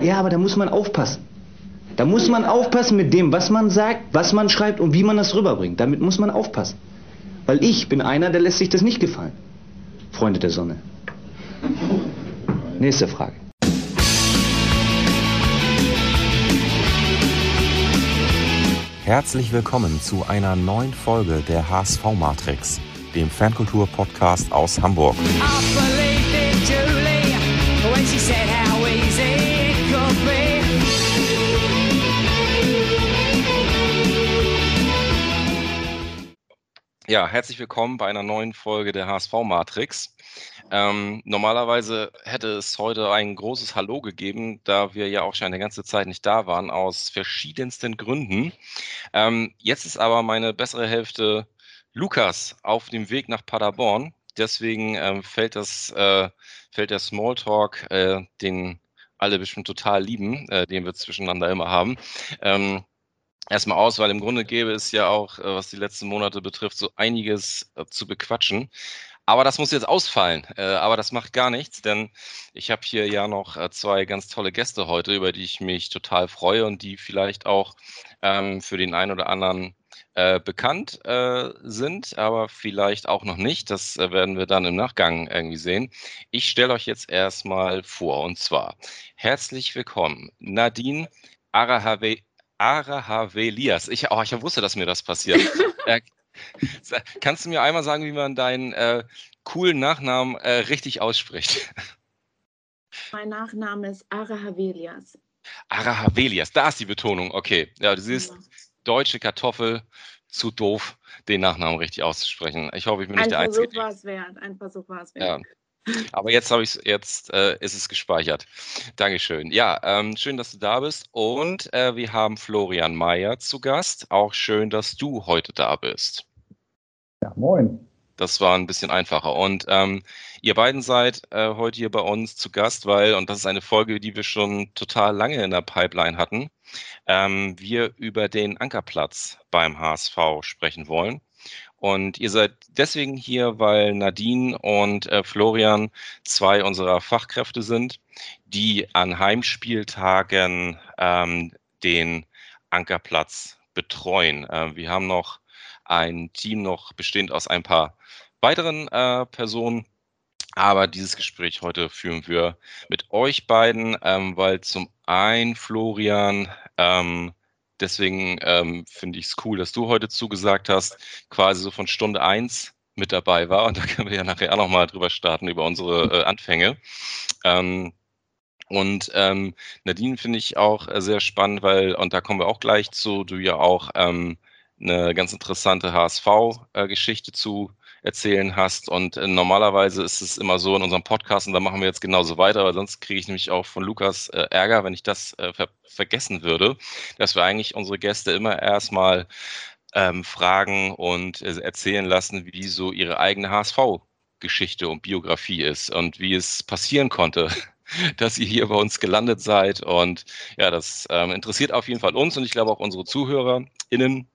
Ja, aber da muss man aufpassen. Da muss man aufpassen mit dem, was man sagt, was man schreibt und wie man das rüberbringt. Damit muss man aufpassen. Weil ich bin einer, der lässt sich das nicht gefallen. Freunde der Sonne. Nächste Frage. Herzlich willkommen zu einer neuen Folge der HSV Matrix, dem Fankultur-Podcast aus Hamburg. Ja, herzlich willkommen bei einer neuen Folge der HSV Matrix. Ähm, normalerweise hätte es heute ein großes Hallo gegeben, da wir ja auch schon eine ganze Zeit nicht da waren, aus verschiedensten Gründen. Ähm, jetzt ist aber meine bessere Hälfte Lukas auf dem Weg nach Paderborn. Deswegen ähm, fällt, das, äh, fällt der Smalltalk, äh, den alle bestimmt total lieben, äh, den wir zwischeneinander immer haben. Erstmal aus, weil im Grunde gäbe es ja auch, äh, was die letzten Monate betrifft, so einiges äh, zu bequatschen. Aber das muss jetzt ausfallen. Äh, aber das macht gar nichts, denn ich habe hier ja noch zwei ganz tolle Gäste heute, über die ich mich total freue und die vielleicht auch ähm, für den einen oder anderen bekannt sind, aber vielleicht auch noch nicht. Das werden wir dann im Nachgang irgendwie sehen. Ich stelle euch jetzt erstmal vor und zwar herzlich willkommen Nadine Arahave Arahavelias. Ich, oh, ich wusste, dass mir das passiert. äh, kannst du mir einmal sagen, wie man deinen äh, coolen Nachnamen äh, richtig ausspricht? Mein Nachname ist Arahavelias. Arahavelias, da ist die Betonung. Okay, ja, du siehst, ja. deutsche Kartoffel, zu doof, den Nachnamen richtig auszusprechen. Ich hoffe, ich bin nicht ein der Versuch Einzige. War es wert. Ein Versuch war es wert. Ja. Aber jetzt habe ich jetzt äh, ist es gespeichert. Dankeschön. Ja, ähm, schön, dass du da bist. Und äh, wir haben Florian Mayer zu Gast. Auch schön, dass du heute da bist. Ja, moin. Das war ein bisschen einfacher. Und ähm, ihr beiden seid äh, heute hier bei uns zu Gast, weil, und das ist eine Folge, die wir schon total lange in der Pipeline hatten, ähm, wir über den Ankerplatz beim HSV sprechen wollen. Und ihr seid deswegen hier, weil Nadine und äh, Florian zwei unserer Fachkräfte sind, die an Heimspieltagen ähm, den Ankerplatz betreuen. Äh, wir haben noch ein Team noch bestehend aus ein paar weiteren äh, Personen. Aber dieses Gespräch heute führen wir mit euch beiden, ähm, weil zum einen Florian ähm, Deswegen ähm, finde ich es cool, dass du heute zugesagt hast, quasi so von Stunde eins mit dabei war. Und da können wir ja nachher auch nochmal drüber starten, über unsere äh, Anfänge. Ähm, und ähm, Nadine finde ich auch äh, sehr spannend, weil, und da kommen wir auch gleich zu, du ja auch ähm, eine ganz interessante HSV-Geschichte äh, zu erzählen hast. Und äh, normalerweise ist es immer so in unserem Podcast, und da machen wir jetzt genauso weiter, weil sonst kriege ich nämlich auch von Lukas äh, Ärger, wenn ich das äh, ver vergessen würde, dass wir eigentlich unsere Gäste immer erstmal ähm, fragen und äh, erzählen lassen, wie so ihre eigene HSV-Geschichte und Biografie ist und wie es passieren konnte, dass ihr hier bei uns gelandet seid. Und ja, das ähm, interessiert auf jeden Fall uns und ich glaube auch unsere ZuhörerInnen.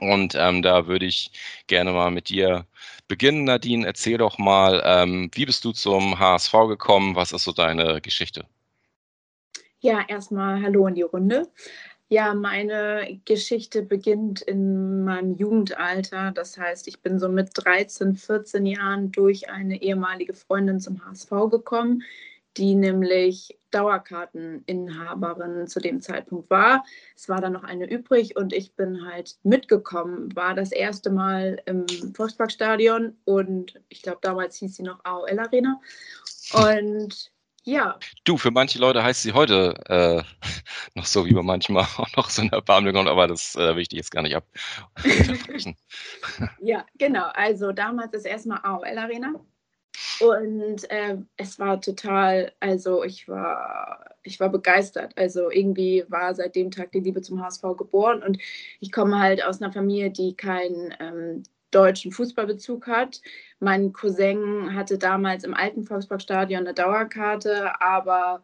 Und ähm, da würde ich gerne mal mit dir beginnen, Nadine. Erzähl doch mal, ähm, wie bist du zum HSV gekommen? Was ist so deine Geschichte? Ja, erstmal Hallo in die Runde. Ja, meine Geschichte beginnt in meinem Jugendalter. Das heißt, ich bin so mit 13, 14 Jahren durch eine ehemalige Freundin zum HSV gekommen, die nämlich Dauerkarteninhaberin zu dem Zeitpunkt war. Es war dann noch eine übrig und ich bin halt mitgekommen, war das erste Mal im Volksparkstadion und ich glaube, damals hieß sie noch AOL Arena. Und ja. Du, für manche Leute heißt sie heute äh, noch so, wie man manchmal auch noch so eine Erbarmung aber das äh, will ich dich jetzt gar nicht ab. ja, genau. Also damals ist erstmal AOL Arena und äh, es war total, also ich war, ich war begeistert. Also irgendwie war seit dem Tag die Liebe zum HSV geboren und ich komme halt aus einer Familie, die keinen ähm, deutschen Fußballbezug hat. Mein Cousin hatte damals im alten Volksparkstadion eine Dauerkarte, aber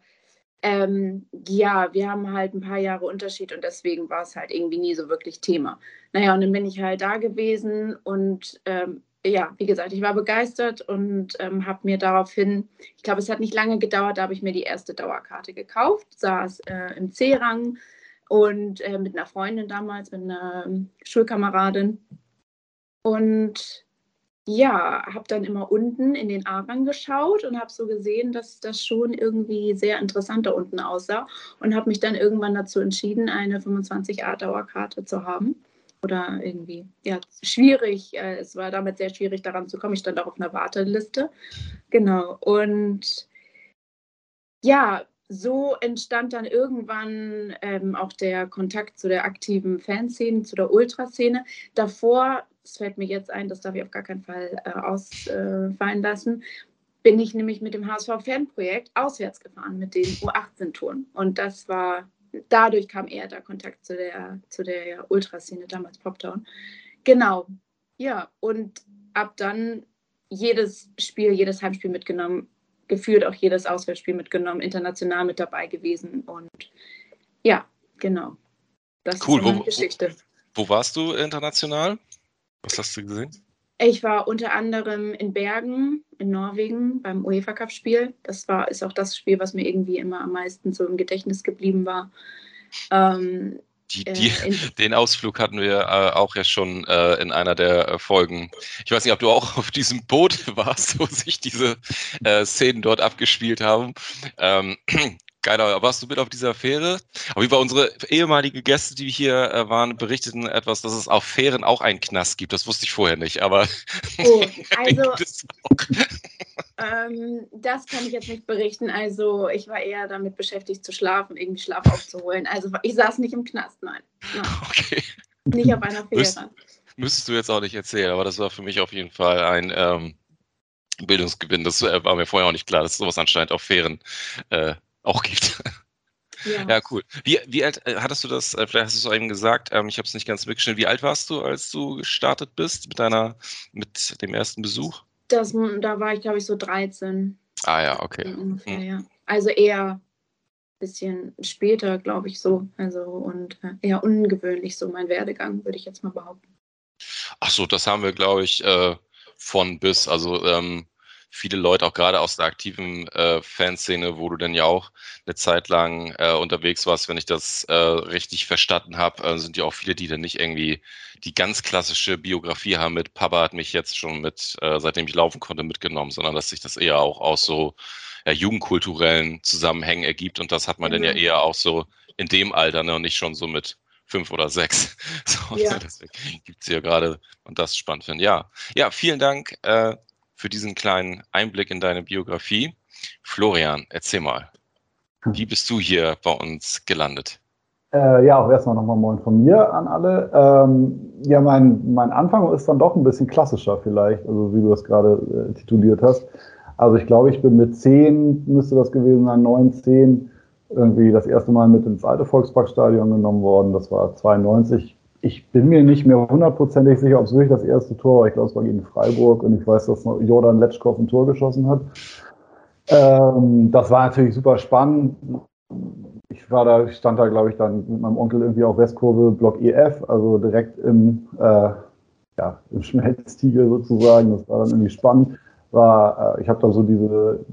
ähm, ja, wir haben halt ein paar Jahre Unterschied und deswegen war es halt irgendwie nie so wirklich Thema. Naja, und dann bin ich halt da gewesen und ähm, ja, wie gesagt, ich war begeistert und ähm, habe mir daraufhin, ich glaube, es hat nicht lange gedauert, da habe ich mir die erste Dauerkarte gekauft, saß äh, im C-Rang und äh, mit einer Freundin damals, mit einer Schulkameradin. Und ja, habe dann immer unten in den A-Rang geschaut und habe so gesehen, dass das schon irgendwie sehr interessant da unten aussah und habe mich dann irgendwann dazu entschieden, eine 25A-Dauerkarte zu haben oder irgendwie, ja, schwierig. Äh, es war damit sehr schwierig, daran zu kommen. Ich stand auch auf einer Warteliste. Genau. Und ja, so entstand dann irgendwann ähm, auch der Kontakt zu der aktiven Fanszene, zu der Ultraszene. Davor, es fällt mir jetzt ein, das darf ich auf gar keinen Fall äh, ausfallen lassen, bin ich nämlich mit dem HSV-Fanprojekt auswärts gefahren mit den U18-Touren. Und das war dadurch kam eher der Kontakt zu der, zu der Ultraszene, damals Poptown. Genau, ja, und ab dann jedes Spiel, jedes Heimspiel mitgenommen, gefühlt auch jedes Auswärtsspiel mitgenommen, international mit dabei gewesen und ja, genau. Das cool. ist meine Geschichte. Wo, wo warst du international? Was hast du gesehen? Ich war unter anderem in Bergen in Norwegen beim UEFA Cup Spiel. Das war ist auch das Spiel, was mir irgendwie immer am meisten so im Gedächtnis geblieben war. Ähm, die, die, äh, den Ausflug hatten wir äh, auch ja schon äh, in einer der äh, Folgen. Ich weiß nicht, ob du auch auf diesem Boot warst, wo sich diese äh, Szenen dort abgespielt haben. Ähm, Geiler, warst du mit auf dieser Fähre? Aber über unsere ehemalige Gäste, die hier äh, waren, berichteten etwas, dass es auf Fähren auch einen Knast gibt. Das wusste ich vorher nicht, aber. Oh, also. ähm, das kann ich jetzt nicht berichten. Also, ich war eher damit beschäftigt, zu schlafen, irgendwie Schlaf aufzuholen. Also, ich saß nicht im Knast, nein. nein. Okay. Nicht auf einer Fähre. Müsst, müsstest du jetzt auch nicht erzählen, aber das war für mich auf jeden Fall ein. Ähm, Bildungsgewinn, das äh, war mir vorher auch nicht klar, dass sowas anscheinend auf Fähren äh, auch gibt. Ja. ja, cool. Wie, wie alt äh, hattest du das, äh, vielleicht hast du es eben gesagt, ähm, ich habe es nicht ganz mitgeschnitten, wie alt warst du, als du gestartet bist mit deiner, mit dem ersten Besuch? Das, da war ich, glaube ich, so 13. Ah ja, okay. Ungefähr, hm. ja. Also eher ein bisschen später, glaube ich, so. Also und äh, eher ungewöhnlich so mein Werdegang, würde ich jetzt mal behaupten. Ach so, das haben wir, glaube ich, äh, von bis. Also ähm, viele Leute, auch gerade aus der aktiven äh, Fanszene, wo du dann ja auch eine Zeit lang äh, unterwegs warst, wenn ich das äh, richtig verstanden habe, äh, sind ja auch viele, die dann nicht irgendwie die ganz klassische Biografie haben mit Papa hat mich jetzt schon mit, äh, seitdem ich laufen konnte, mitgenommen, sondern dass sich das eher auch aus so ja, jugendkulturellen Zusammenhängen ergibt und das hat man mhm. dann ja mhm. eher auch so in dem Alter ne, und nicht schon so mit fünf oder sechs. So, ja. Deswegen gibt es hier gerade und das spannend finde. Ja, ja, vielen Dank. Äh, für diesen kleinen Einblick in deine Biografie. Florian, erzähl mal, wie bist du hier bei uns gelandet? Äh, ja, auch erstmal nochmal Moin von mir an alle. Ähm, ja, mein, mein Anfang ist dann doch ein bisschen klassischer vielleicht, also wie du das gerade äh, tituliert hast. Also ich glaube, ich bin mit zehn, müsste das gewesen sein, neun, zehn, irgendwie das erste Mal mit ins alte Volksparkstadion genommen worden. Das war 92 ich bin mir nicht mehr hundertprozentig sicher, ob es wirklich das erste Tor war. Ich glaube, es war gegen Freiburg und ich weiß, dass Jordan Letschkow ein Tor geschossen hat. Ähm, das war natürlich super spannend. Ich war da, ich stand da, glaube ich, dann mit meinem Onkel irgendwie auf Westkurve Block EF, also direkt im, äh, ja, im Schmelztiegel sozusagen. Das war dann irgendwie spannend. War, äh, ich habe da so diese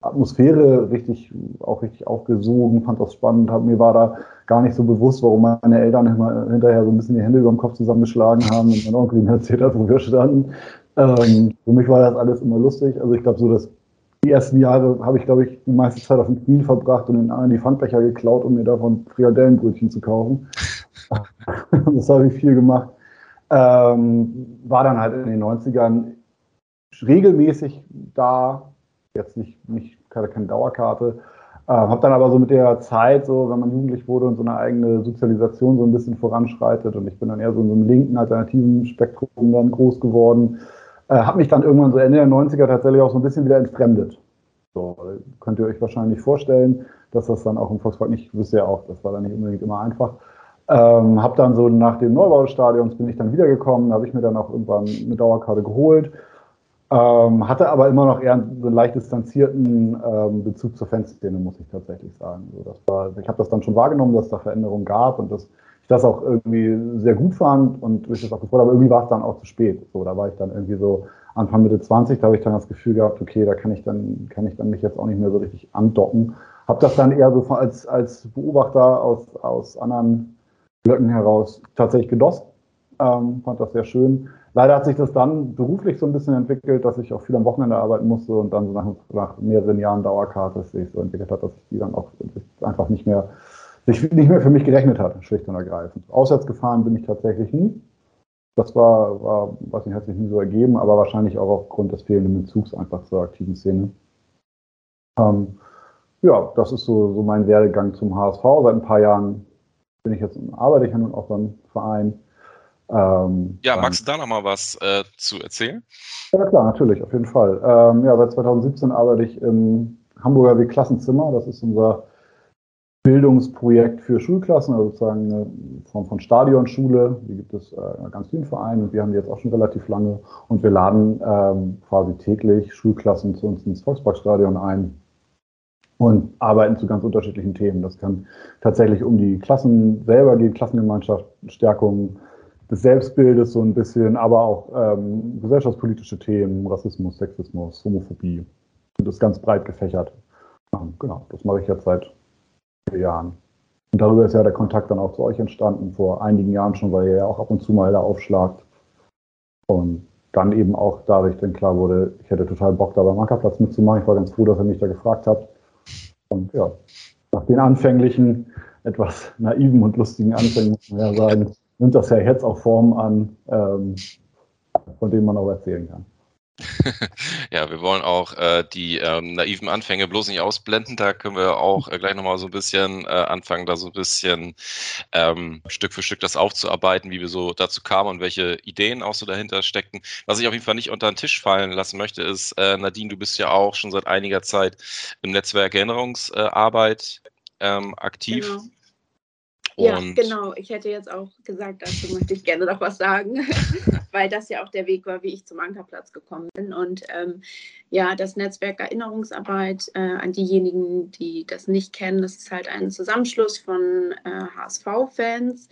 Atmosphäre richtig, auch richtig aufgesogen, fand das spannend, hab, mir war da gar nicht so bewusst, warum meine Eltern immer hinterher so ein bisschen die Hände über dem Kopf zusammengeschlagen haben und mein Onkel mir erzählt hat, wo wir standen. Ähm, für mich war das alles immer lustig. Also ich glaube so, dass die ersten Jahre habe ich, glaube ich, die meiste Zeit auf den Knien verbracht und in allen die Pfandbecher geklaut, um mir davon Frikadellenbrötchen zu kaufen. das habe ich viel gemacht. Ähm, war dann halt in den 90ern regelmäßig da, jetzt nicht, nicht keine, keine Dauerkarte. Äh, habe dann aber so mit der Zeit, so wenn man jugendlich wurde und so eine eigene Sozialisation so ein bisschen voranschreitet und ich bin dann eher so in so einem linken alternativen Spektrum dann groß geworden, äh, habe mich dann irgendwann so Ende der 90er tatsächlich auch so ein bisschen wieder entfremdet. So, könnt ihr euch wahrscheinlich vorstellen, dass das dann auch im Volkspark nicht, wisst ihr ja auch, das war dann nicht unbedingt immer einfach. Ähm, habe dann so nach dem Neubau des Stadions bin ich dann wiedergekommen, habe ich mir dann auch irgendwann eine Dauerkarte geholt ähm, hatte aber immer noch eher einen, leicht distanzierten ähm, Bezug zur Fanszene, muss ich tatsächlich sagen. So, war, ich habe das dann schon wahrgenommen, dass es da Veränderungen gab und dass ich das auch irgendwie sehr gut fand und mich das auch gefreut, aber irgendwie war es dann auch zu spät. So, da war ich dann irgendwie so Anfang Mitte 20, da habe ich dann das Gefühl gehabt, okay, da kann ich dann, kann ich dann mich jetzt auch nicht mehr so richtig andocken. Habe das dann eher so als, als Beobachter aus, aus anderen Blöcken heraus tatsächlich genossen. Ähm, fand das sehr schön. Leider hat sich das dann beruflich so ein bisschen entwickelt, dass ich auch viel am Wochenende arbeiten musste und dann so nach, nach mehreren Jahren Dauerkarte sich so entwickelt hat, dass ich die dann auch einfach nicht mehr, sich nicht mehr für mich gerechnet hat, schlicht und ergreifend. Auswärts gefahren bin ich tatsächlich nie. Das war, war, weiß nicht, hat sich nie so ergeben, aber wahrscheinlich auch aufgrund des fehlenden Bezugs einfach zur aktiven Szene. Ähm, ja, das ist so, so mein Werdegang zum HSV. Seit ein paar Jahren bin ich jetzt, arbeite ich ja nun auch beim Verein ähm, ja, magst du da nochmal was äh, zu erzählen? Ja, klar, natürlich, auf jeden Fall. Ähm, ja, seit 2017 arbeite ich im Hamburger Weg Klassenzimmer. Das ist unser Bildungsprojekt für Schulklassen, also sozusagen eine Form von Stadionschule. Die gibt es äh, ganz vielen Vereinen und wir haben die jetzt auch schon relativ lange. Und wir laden ähm, quasi täglich Schulklassen zu uns ins Volksparkstadion ein und arbeiten zu ganz unterschiedlichen Themen. Das kann tatsächlich um die Klassen selber gehen, Klassengemeinschaft, Stärkung, des Selbstbildes so ein bisschen, aber auch ähm, gesellschaftspolitische Themen, Rassismus, Sexismus, Homophobie. Und das ganz breit gefächert. Ähm, genau, das mache ich jetzt seit vier Jahren. Und darüber ist ja der Kontakt dann auch zu euch entstanden, vor einigen Jahren schon, weil ihr ja auch ab und zu mal da aufschlagt. Und dann eben auch dadurch dann klar wurde, ich hätte total Bock, da beim Ankerplatz mitzumachen. Ich war ganz froh, dass ihr mich da gefragt habt. Und ja, nach den anfänglichen, etwas naiven und lustigen Anfängen muss man ja sagen, nimmt das ja jetzt auch Formen an, ähm, von denen man auch erzählen kann. ja, wir wollen auch äh, die ähm, naiven Anfänge bloß nicht ausblenden. Da können wir auch äh, gleich nochmal so ein bisschen äh, anfangen, da so ein bisschen ähm, Stück für Stück das aufzuarbeiten, wie wir so dazu kamen und welche Ideen auch so dahinter steckten. Was ich auf jeden Fall nicht unter den Tisch fallen lassen möchte, ist, äh, Nadine, du bist ja auch schon seit einiger Zeit im Netzwerk Erinnerungsarbeit ähm, aktiv. Genau. Ja, genau. Ich hätte jetzt auch gesagt, dazu möchte ich gerne noch was sagen, weil das ja auch der Weg war, wie ich zum Ankerplatz gekommen bin. Und ähm, ja, das Netzwerk Erinnerungsarbeit äh, an diejenigen, die das nicht kennen, das ist halt ein Zusammenschluss von äh, HSV-Fans,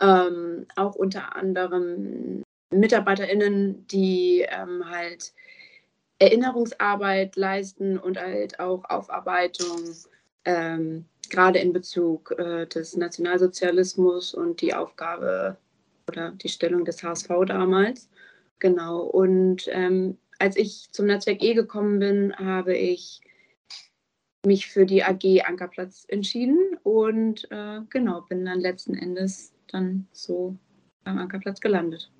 ähm, auch unter anderem MitarbeiterInnen, die ähm, halt Erinnerungsarbeit leisten und halt auch Aufarbeitung ähm, gerade in Bezug äh, des Nationalsozialismus und die Aufgabe oder die Stellung des HSV damals. Genau. Und ähm, als ich zum Netzwerk E gekommen bin, habe ich mich für die AG Ankerplatz entschieden und äh, genau bin dann letzten Endes dann so am Ankerplatz gelandet.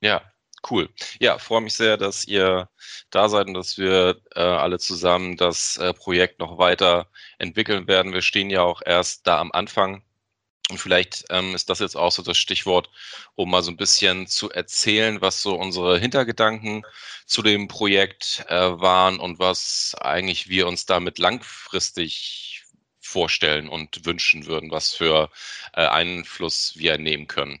Ja, Cool. Ja, freue mich sehr, dass ihr da seid und dass wir äh, alle zusammen das äh, Projekt noch weiter entwickeln werden. Wir stehen ja auch erst da am Anfang. Und vielleicht ähm, ist das jetzt auch so das Stichwort, um mal so ein bisschen zu erzählen, was so unsere Hintergedanken zu dem Projekt äh, waren und was eigentlich wir uns damit langfristig vorstellen und wünschen würden, was für äh, Einfluss wir nehmen können.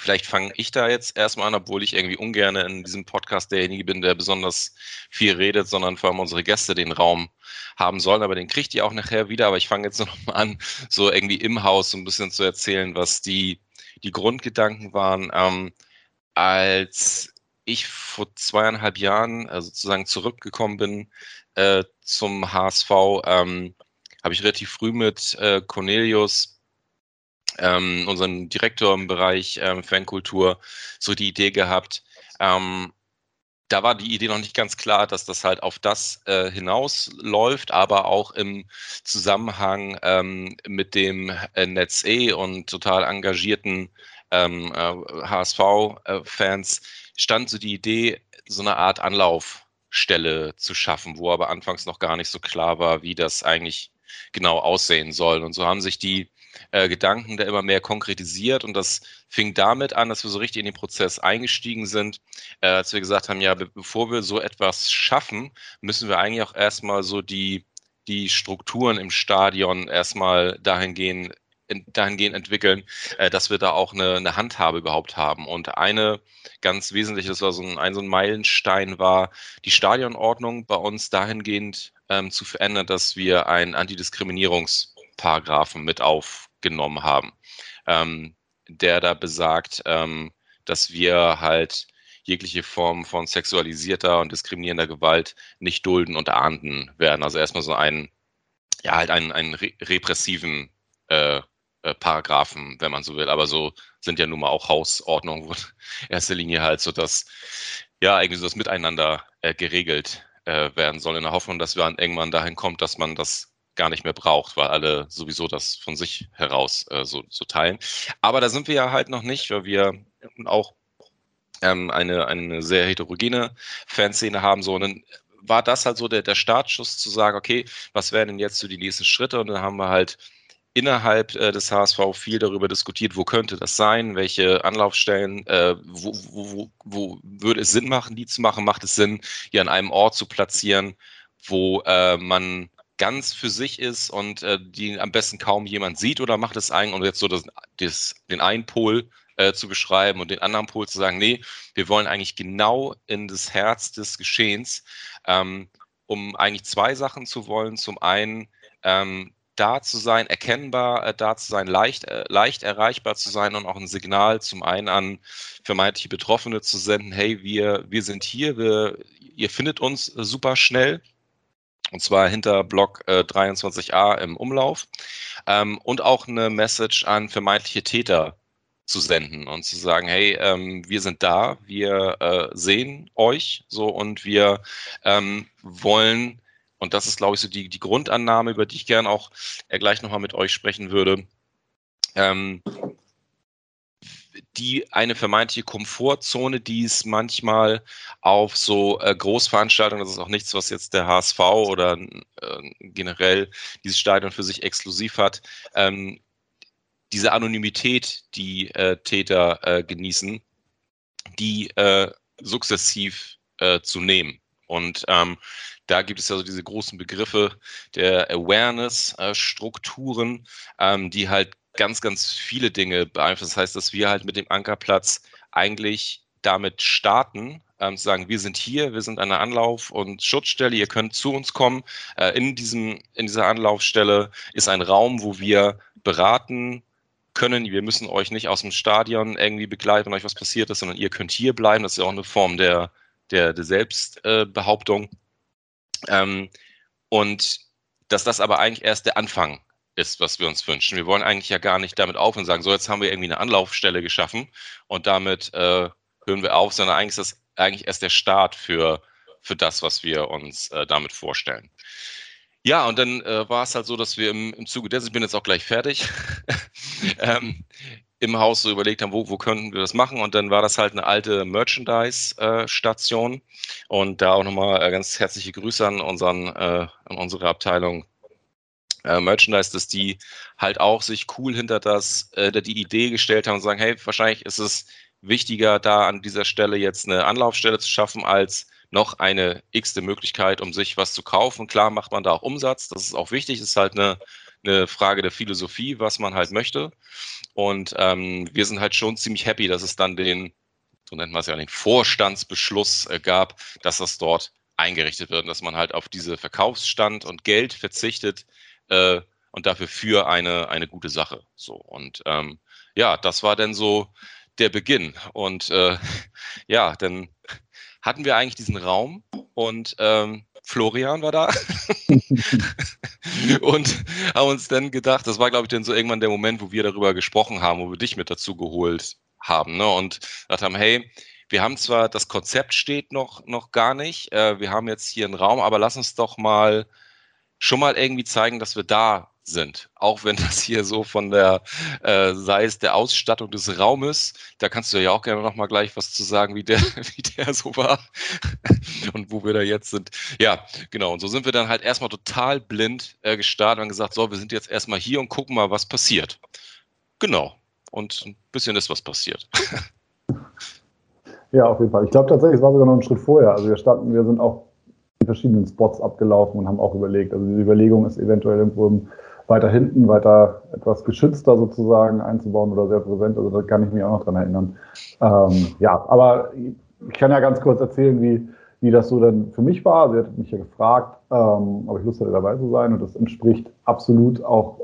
Vielleicht fange ich da jetzt erstmal an, obwohl ich irgendwie ungern in diesem Podcast derjenige bin, der besonders viel redet, sondern vor allem unsere Gäste den Raum haben sollen. Aber den kriegt ihr auch nachher wieder. Aber ich fange jetzt noch mal an, so irgendwie im Haus so ein bisschen zu erzählen, was die, die Grundgedanken waren. Ähm, als ich vor zweieinhalb Jahren also sozusagen zurückgekommen bin äh, zum HSV, ähm, habe ich relativ früh mit äh, Cornelius ähm, unseren Direktor im Bereich ähm, Fankultur so die Idee gehabt. Ähm, da war die Idee noch nicht ganz klar, dass das halt auf das äh, hinausläuft, aber auch im Zusammenhang ähm, mit dem äh, Netz E und total engagierten ähm, äh, HSV-Fans stand so die Idee, so eine Art Anlaufstelle zu schaffen, wo aber anfangs noch gar nicht so klar war, wie das eigentlich genau aussehen soll. Und so haben sich die äh, Gedanken da immer mehr konkretisiert und das fing damit an, dass wir so richtig in den Prozess eingestiegen sind, äh, als wir gesagt haben, ja, be bevor wir so etwas schaffen, müssen wir eigentlich auch erstmal so die, die Strukturen im Stadion erstmal dahingehend dahingehend entwickeln, äh, dass wir da auch eine, eine Handhabe überhaupt haben. Und eine ganz wesentliche, das war so ein, ein, so ein Meilenstein, war die Stadionordnung bei uns dahingehend ähm, zu verändern, dass wir einen Antidiskriminierungsparagraphen mit auf genommen haben. ähm, der da besagt, ähm, dass wir halt jegliche Form von sexualisierter und diskriminierender Gewalt nicht dulden und ahnden werden. Also erstmal so einen, ja, halt einen, einen repressiven äh, äh, Paragraphen, wenn man so will. Aber so sind ja nun mal auch Hausordnungen, wo in erster Linie halt so das, ja, irgendwie so das Miteinander äh, geregelt äh, werden soll, in der Hoffnung, dass wir irgendwann dahin kommt, dass man das gar nicht mehr braucht, weil alle sowieso das von sich heraus äh, so, so teilen. Aber da sind wir ja halt noch nicht, weil wir auch ähm, eine, eine sehr heterogene Fanszene haben. So, und dann war das halt so der, der Startschuss zu sagen, okay, was wären denn jetzt so die nächsten Schritte? Und dann haben wir halt innerhalb äh, des HSV viel darüber diskutiert, wo könnte das sein, welche Anlaufstellen, äh, wo, wo, wo, würde es Sinn machen, die zu machen, macht es Sinn, hier an einem Ort zu platzieren, wo äh, man ganz für sich ist und äh, die am besten kaum jemand sieht oder macht es eigentlich, um jetzt so das, das, den einen Pol äh, zu beschreiben und den anderen Pol zu sagen, nee, wir wollen eigentlich genau in das Herz des Geschehens, ähm, um eigentlich zwei Sachen zu wollen. Zum einen ähm, da zu sein, erkennbar äh, da zu sein, leicht, äh, leicht erreichbar zu sein und auch ein Signal zum einen an vermeintliche Betroffene zu senden, hey, wir, wir sind hier, wir, ihr findet uns äh, super schnell. Und zwar hinter Block äh, 23a im Umlauf. Ähm, und auch eine Message an vermeintliche Täter zu senden und zu sagen, hey, ähm, wir sind da, wir äh, sehen euch so und wir ähm, wollen und das ist, glaube ich, so die, die Grundannahme, über die ich gerne auch äh, gleich nochmal mit euch sprechen würde. Die eine vermeintliche Komfortzone, die es manchmal auf so äh, Großveranstaltungen, das ist auch nichts, was jetzt der HSV oder äh, generell dieses Stadion für sich exklusiv hat, ähm, diese Anonymität, die äh, Täter äh, genießen, die äh, sukzessiv äh, zu nehmen. Und ähm, da gibt es ja so diese großen Begriffe der Awareness-Strukturen, ähm, die halt ganz, ganz viele Dinge beeinflussen. Das heißt, dass wir halt mit dem Ankerplatz eigentlich damit starten, ähm, zu sagen, wir sind hier, wir sind eine Anlauf- und Schutzstelle, ihr könnt zu uns kommen. Äh, in, diesem, in dieser Anlaufstelle ist ein Raum, wo wir beraten können. Wir müssen euch nicht aus dem Stadion irgendwie begleiten, wenn euch was passiert ist, sondern ihr könnt hier bleiben. Das ist ja auch eine Form der, der, der Selbstbehauptung. Äh, ähm, und dass das aber eigentlich erst der Anfang ist, was wir uns wünschen. Wir wollen eigentlich ja gar nicht damit aufhören und sagen, so jetzt haben wir irgendwie eine Anlaufstelle geschaffen und damit äh, hören wir auf, sondern eigentlich ist das eigentlich erst der Start für, für das, was wir uns äh, damit vorstellen. Ja, und dann äh, war es halt so, dass wir im, im Zuge dessen, ich bin jetzt auch gleich fertig, ähm, im Haus so überlegt haben, wo, wo könnten wir das machen. Und dann war das halt eine alte Merchandise-Station. Äh, und da auch nochmal äh, ganz herzliche Grüße an, unseren, äh, an unsere Abteilung äh, Merchandise, dass die halt auch sich cool hinter das, äh, die Idee gestellt haben und sagen, hey, wahrscheinlich ist es wichtiger, da an dieser Stelle jetzt eine Anlaufstelle zu schaffen, als noch eine x-te Möglichkeit, um sich was zu kaufen. Klar macht man da auch Umsatz, das ist auch wichtig, das ist halt eine, eine Frage der Philosophie, was man halt möchte. Und ähm, wir sind halt schon ziemlich happy, dass es dann den, so nennt man es ja, den Vorstandsbeschluss äh, gab, dass das dort eingerichtet wird und dass man halt auf diese Verkaufsstand und Geld verzichtet äh, und dafür für eine, eine gute Sache. So und ähm, ja, das war dann so der Beginn. Und äh, ja, dann hatten wir eigentlich diesen Raum und ähm, Florian war da und haben uns dann gedacht, das war glaube ich dann so irgendwann der Moment, wo wir darüber gesprochen haben, wo wir dich mit dazu geholt haben ne? und gesagt haben, hey, wir haben zwar das Konzept steht noch noch gar nicht, äh, wir haben jetzt hier einen Raum, aber lass uns doch mal schon mal irgendwie zeigen, dass wir da sind. Auch wenn das hier so von der, äh, sei es der Ausstattung des Raumes, da kannst du ja auch gerne nochmal gleich was zu sagen, wie der, wie der so war und wo wir da jetzt sind. Ja, genau. Und so sind wir dann halt erstmal total blind äh, gestartet und gesagt, so, wir sind jetzt erstmal hier und gucken mal, was passiert. Genau. Und ein bisschen ist was passiert. Ja, auf jeden Fall. Ich glaube tatsächlich, es war sogar noch ein Schritt vorher. Also wir standen, wir sind auch in verschiedenen Spots abgelaufen und haben auch überlegt. Also die Überlegung ist eventuell irgendwo weiter hinten, weiter etwas geschützter sozusagen einzubauen oder sehr präsent. Also da kann ich mich auch noch dran erinnern. Ähm, ja, aber ich kann ja ganz kurz erzählen, wie, wie das so dann für mich war. Sie hat mich ja gefragt, ähm, ob ich Lust hatte, dabei zu sein. Und das entspricht absolut auch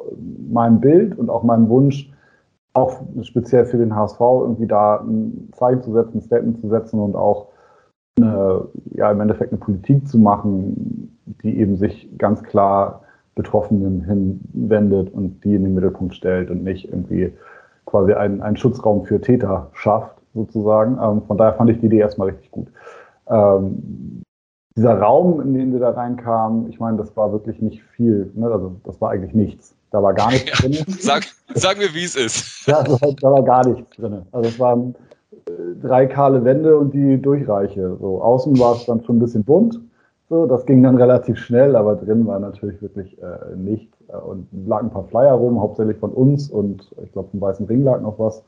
meinem Bild und auch meinem Wunsch, auch speziell für den HSV irgendwie da ein Zeichen zu setzen, ein Statement zu setzen und auch eine, ja, im Endeffekt eine Politik zu machen, die eben sich ganz klar Betroffenen hinwendet und die in den Mittelpunkt stellt und nicht irgendwie quasi einen, einen Schutzraum für Täter schafft, sozusagen. Ähm, von daher fand ich die Idee erstmal richtig gut. Ähm, dieser Raum, in den wir da reinkamen, ich meine, das war wirklich nicht viel. Ne? Also das war eigentlich nichts. Da war gar nichts ja, drin. Sag, sag mir, wie es ist. Ja, also, da war gar nichts drin. Also es waren drei kahle Wände und die Durchreiche. So außen war es dann schon ein bisschen bunt. So, das ging dann relativ schnell, aber drin war natürlich wirklich äh, nichts. Äh, und lagen ein paar Flyer rum, hauptsächlich von uns und ich glaube vom Weißen Ring lag noch was.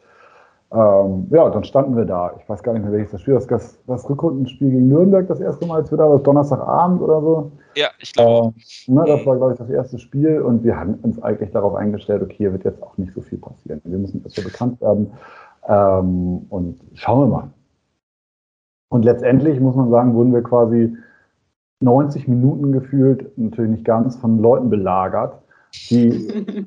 Ähm, ja, dann standen wir da. Ich weiß gar nicht mehr, welches das Spiel war. Das, das Rückrundenspiel gegen Nürnberg das erste Mal, als wir da waren, Donnerstagabend oder so. Ja, ich glaube. Äh, ne, das war, glaube ich, das erste Spiel und wir haben uns eigentlich darauf eingestellt, okay, hier wird jetzt auch nicht so viel passieren. Wir müssen erst so bekannt werden ähm, und schauen wir mal. Und letztendlich muss man sagen, wurden wir quasi 90 Minuten gefühlt, natürlich nicht ganz, von Leuten belagert, die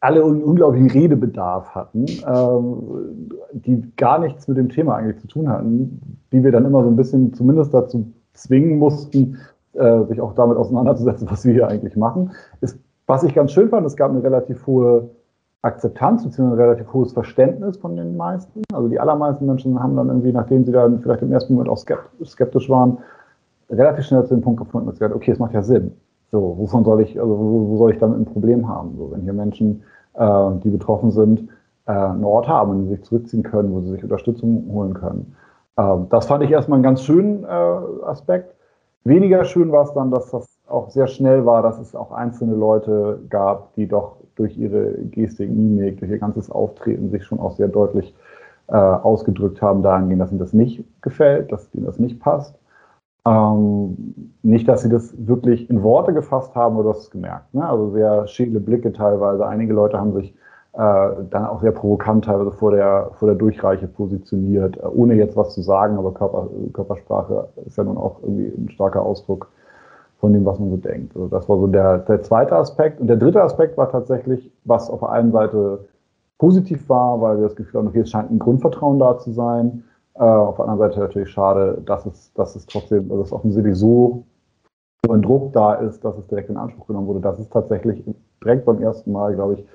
alle einen unglaublichen Redebedarf hatten, ähm, die gar nichts mit dem Thema eigentlich zu tun hatten, die wir dann immer so ein bisschen zumindest dazu zwingen mussten, äh, sich auch damit auseinanderzusetzen, was wir hier eigentlich machen. Ist, was ich ganz schön fand, es gab eine relativ hohe Akzeptanz bzw. ein relativ hohes Verständnis von den meisten. Also die allermeisten Menschen haben dann irgendwie, nachdem sie dann vielleicht im ersten Moment auch skeptisch waren, relativ schnell zu dem Punkt gefunden, dass sie gesagt, okay, es macht ja Sinn. So, wovon soll ich, also wo, wo soll ich damit ein Problem haben? So, wenn hier Menschen äh, die betroffen sind, äh, einen Ort haben, den sie sich zurückziehen können, wo sie sich Unterstützung holen können. Äh, das fand ich erstmal einen ganz schönen äh, Aspekt. Weniger schön war es dann, dass das auch sehr schnell war, dass es auch einzelne Leute gab, die doch durch ihre Gestik, Mimik, durch ihr ganzes Auftreten sich schon auch sehr deutlich äh, ausgedrückt haben, dahingehend, dass ihnen das nicht gefällt, dass ihnen das nicht passt. Ähm, nicht, dass sie das wirklich in Worte gefasst haben, oder das gemerkt. Ne? Also sehr schäle Blicke teilweise. Einige Leute haben sich äh, dann auch sehr provokant teilweise vor der, vor der Durchreiche positioniert, äh, ohne jetzt was zu sagen, aber Körper, Körpersprache ist ja nun auch irgendwie ein starker Ausdruck von dem, was man so denkt. Also das war so der, der zweite Aspekt. Und der dritte Aspekt war tatsächlich, was auf der einen Seite positiv war, weil wir das Gefühl haben, okay, es scheint ein Grundvertrauen da zu sein. Äh, auf der anderen Seite natürlich schade, dass es, dass es trotzdem, dass es offensichtlich so, so ein Druck da ist, dass es direkt in Anspruch genommen wurde, dass es tatsächlich direkt beim ersten Mal, glaube ich,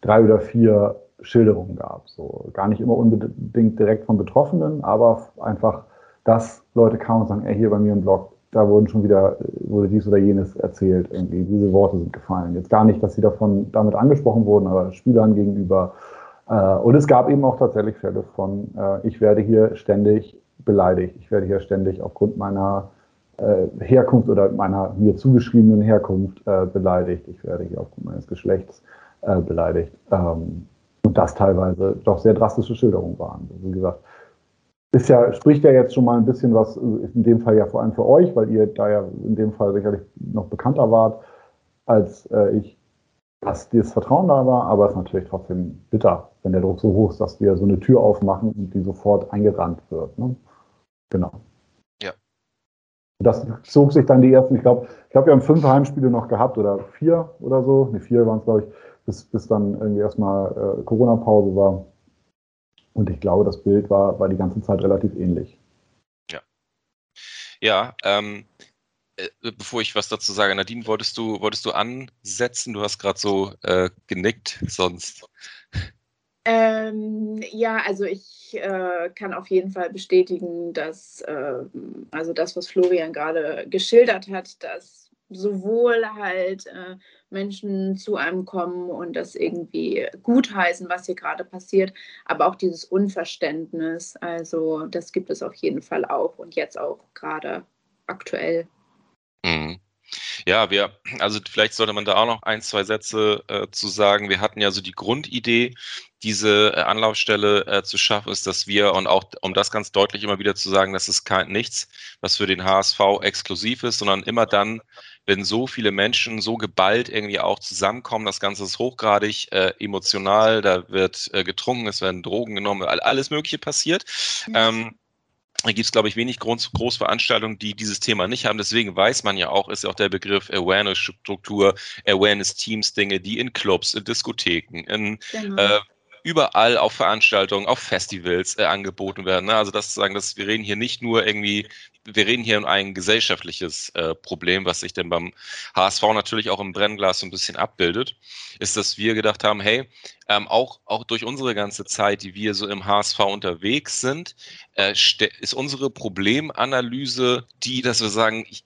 drei oder vier Schilderungen gab. So gar nicht immer unbedingt direkt von Betroffenen, aber einfach, dass Leute kamen und sagen, ey, hier bei mir im Blog, da wurden schon wieder, wurde dies oder jenes erzählt, irgendwie, diese Worte sind gefallen. Jetzt gar nicht, dass sie davon damit angesprochen wurden, aber Spielern gegenüber äh, und es gab eben auch tatsächlich Fälle von, äh, ich werde hier ständig beleidigt, ich werde hier ständig aufgrund meiner äh, Herkunft oder meiner mir zugeschriebenen Herkunft beleidigt, ich werde hier aufgrund meines Geschlechts beleidigt. Ähm, und das teilweise doch sehr drastische Schilderungen waren. Also wie gesagt, ist ja, spricht ja jetzt schon mal ein bisschen was, in dem Fall ja vor allem für euch, weil ihr da ja in dem Fall sicherlich noch bekannter wart als äh, ich dass dieses Vertrauen da war, aber es ist natürlich trotzdem bitter, wenn der Druck so hoch ist, dass wir so eine Tür aufmachen und die sofort eingerannt wird. Ne? Genau. Ja. Und das zog sich dann die ersten, ich glaube, ich glaube, wir haben fünf Heimspiele noch gehabt oder vier oder so. Ne, vier waren es, glaube ich, bis, bis dann irgendwie erstmal äh, Corona-Pause war. Und ich glaube, das Bild war, war die ganze Zeit relativ ähnlich. Ja. Ja, ähm, äh, bevor ich was dazu sage, Nadine, wolltest du, wolltest du ansetzen? Du hast gerade so äh, genickt, sonst. Ähm, ja, also ich äh, kann auf jeden Fall bestätigen, dass äh, also das, was Florian gerade geschildert hat, dass sowohl halt äh, Menschen zu einem kommen und das irgendwie gutheißen, was hier gerade passiert, aber auch dieses Unverständnis. Also das gibt es auf jeden Fall auch und jetzt auch gerade aktuell. Mhm. Ja, wir, also vielleicht sollte man da auch noch ein, zwei Sätze äh, zu sagen. Wir hatten ja so die Grundidee, diese äh, Anlaufstelle äh, zu schaffen, ist, dass wir, und auch um das ganz deutlich immer wieder zu sagen, dass es kein nichts, was für den HSV exklusiv ist, sondern immer dann, wenn so viele Menschen so geballt irgendwie auch zusammenkommen, das Ganze ist hochgradig äh, emotional, da wird äh, getrunken, es werden Drogen genommen, alles Mögliche passiert. Ja. Ähm, da gibt es, glaube ich, wenig Groß Großveranstaltungen, die dieses Thema nicht haben. Deswegen weiß man ja auch, ist ja auch der Begriff Awareness-Struktur, Awareness-Teams, Dinge, die in Clubs, in Diskotheken, in genau. äh, überall auf Veranstaltungen, auf Festivals äh, angeboten werden. Ne? Also das zu sagen, dass wir reden hier nicht nur irgendwie, wir reden hier um ein gesellschaftliches äh, Problem, was sich denn beim HSV natürlich auch im Brennglas so ein bisschen abbildet, ist, dass wir gedacht haben, hey, ähm, auch, auch durch unsere ganze Zeit, die wir so im HSV unterwegs sind, äh, ist unsere Problemanalyse die, dass wir sagen, ich,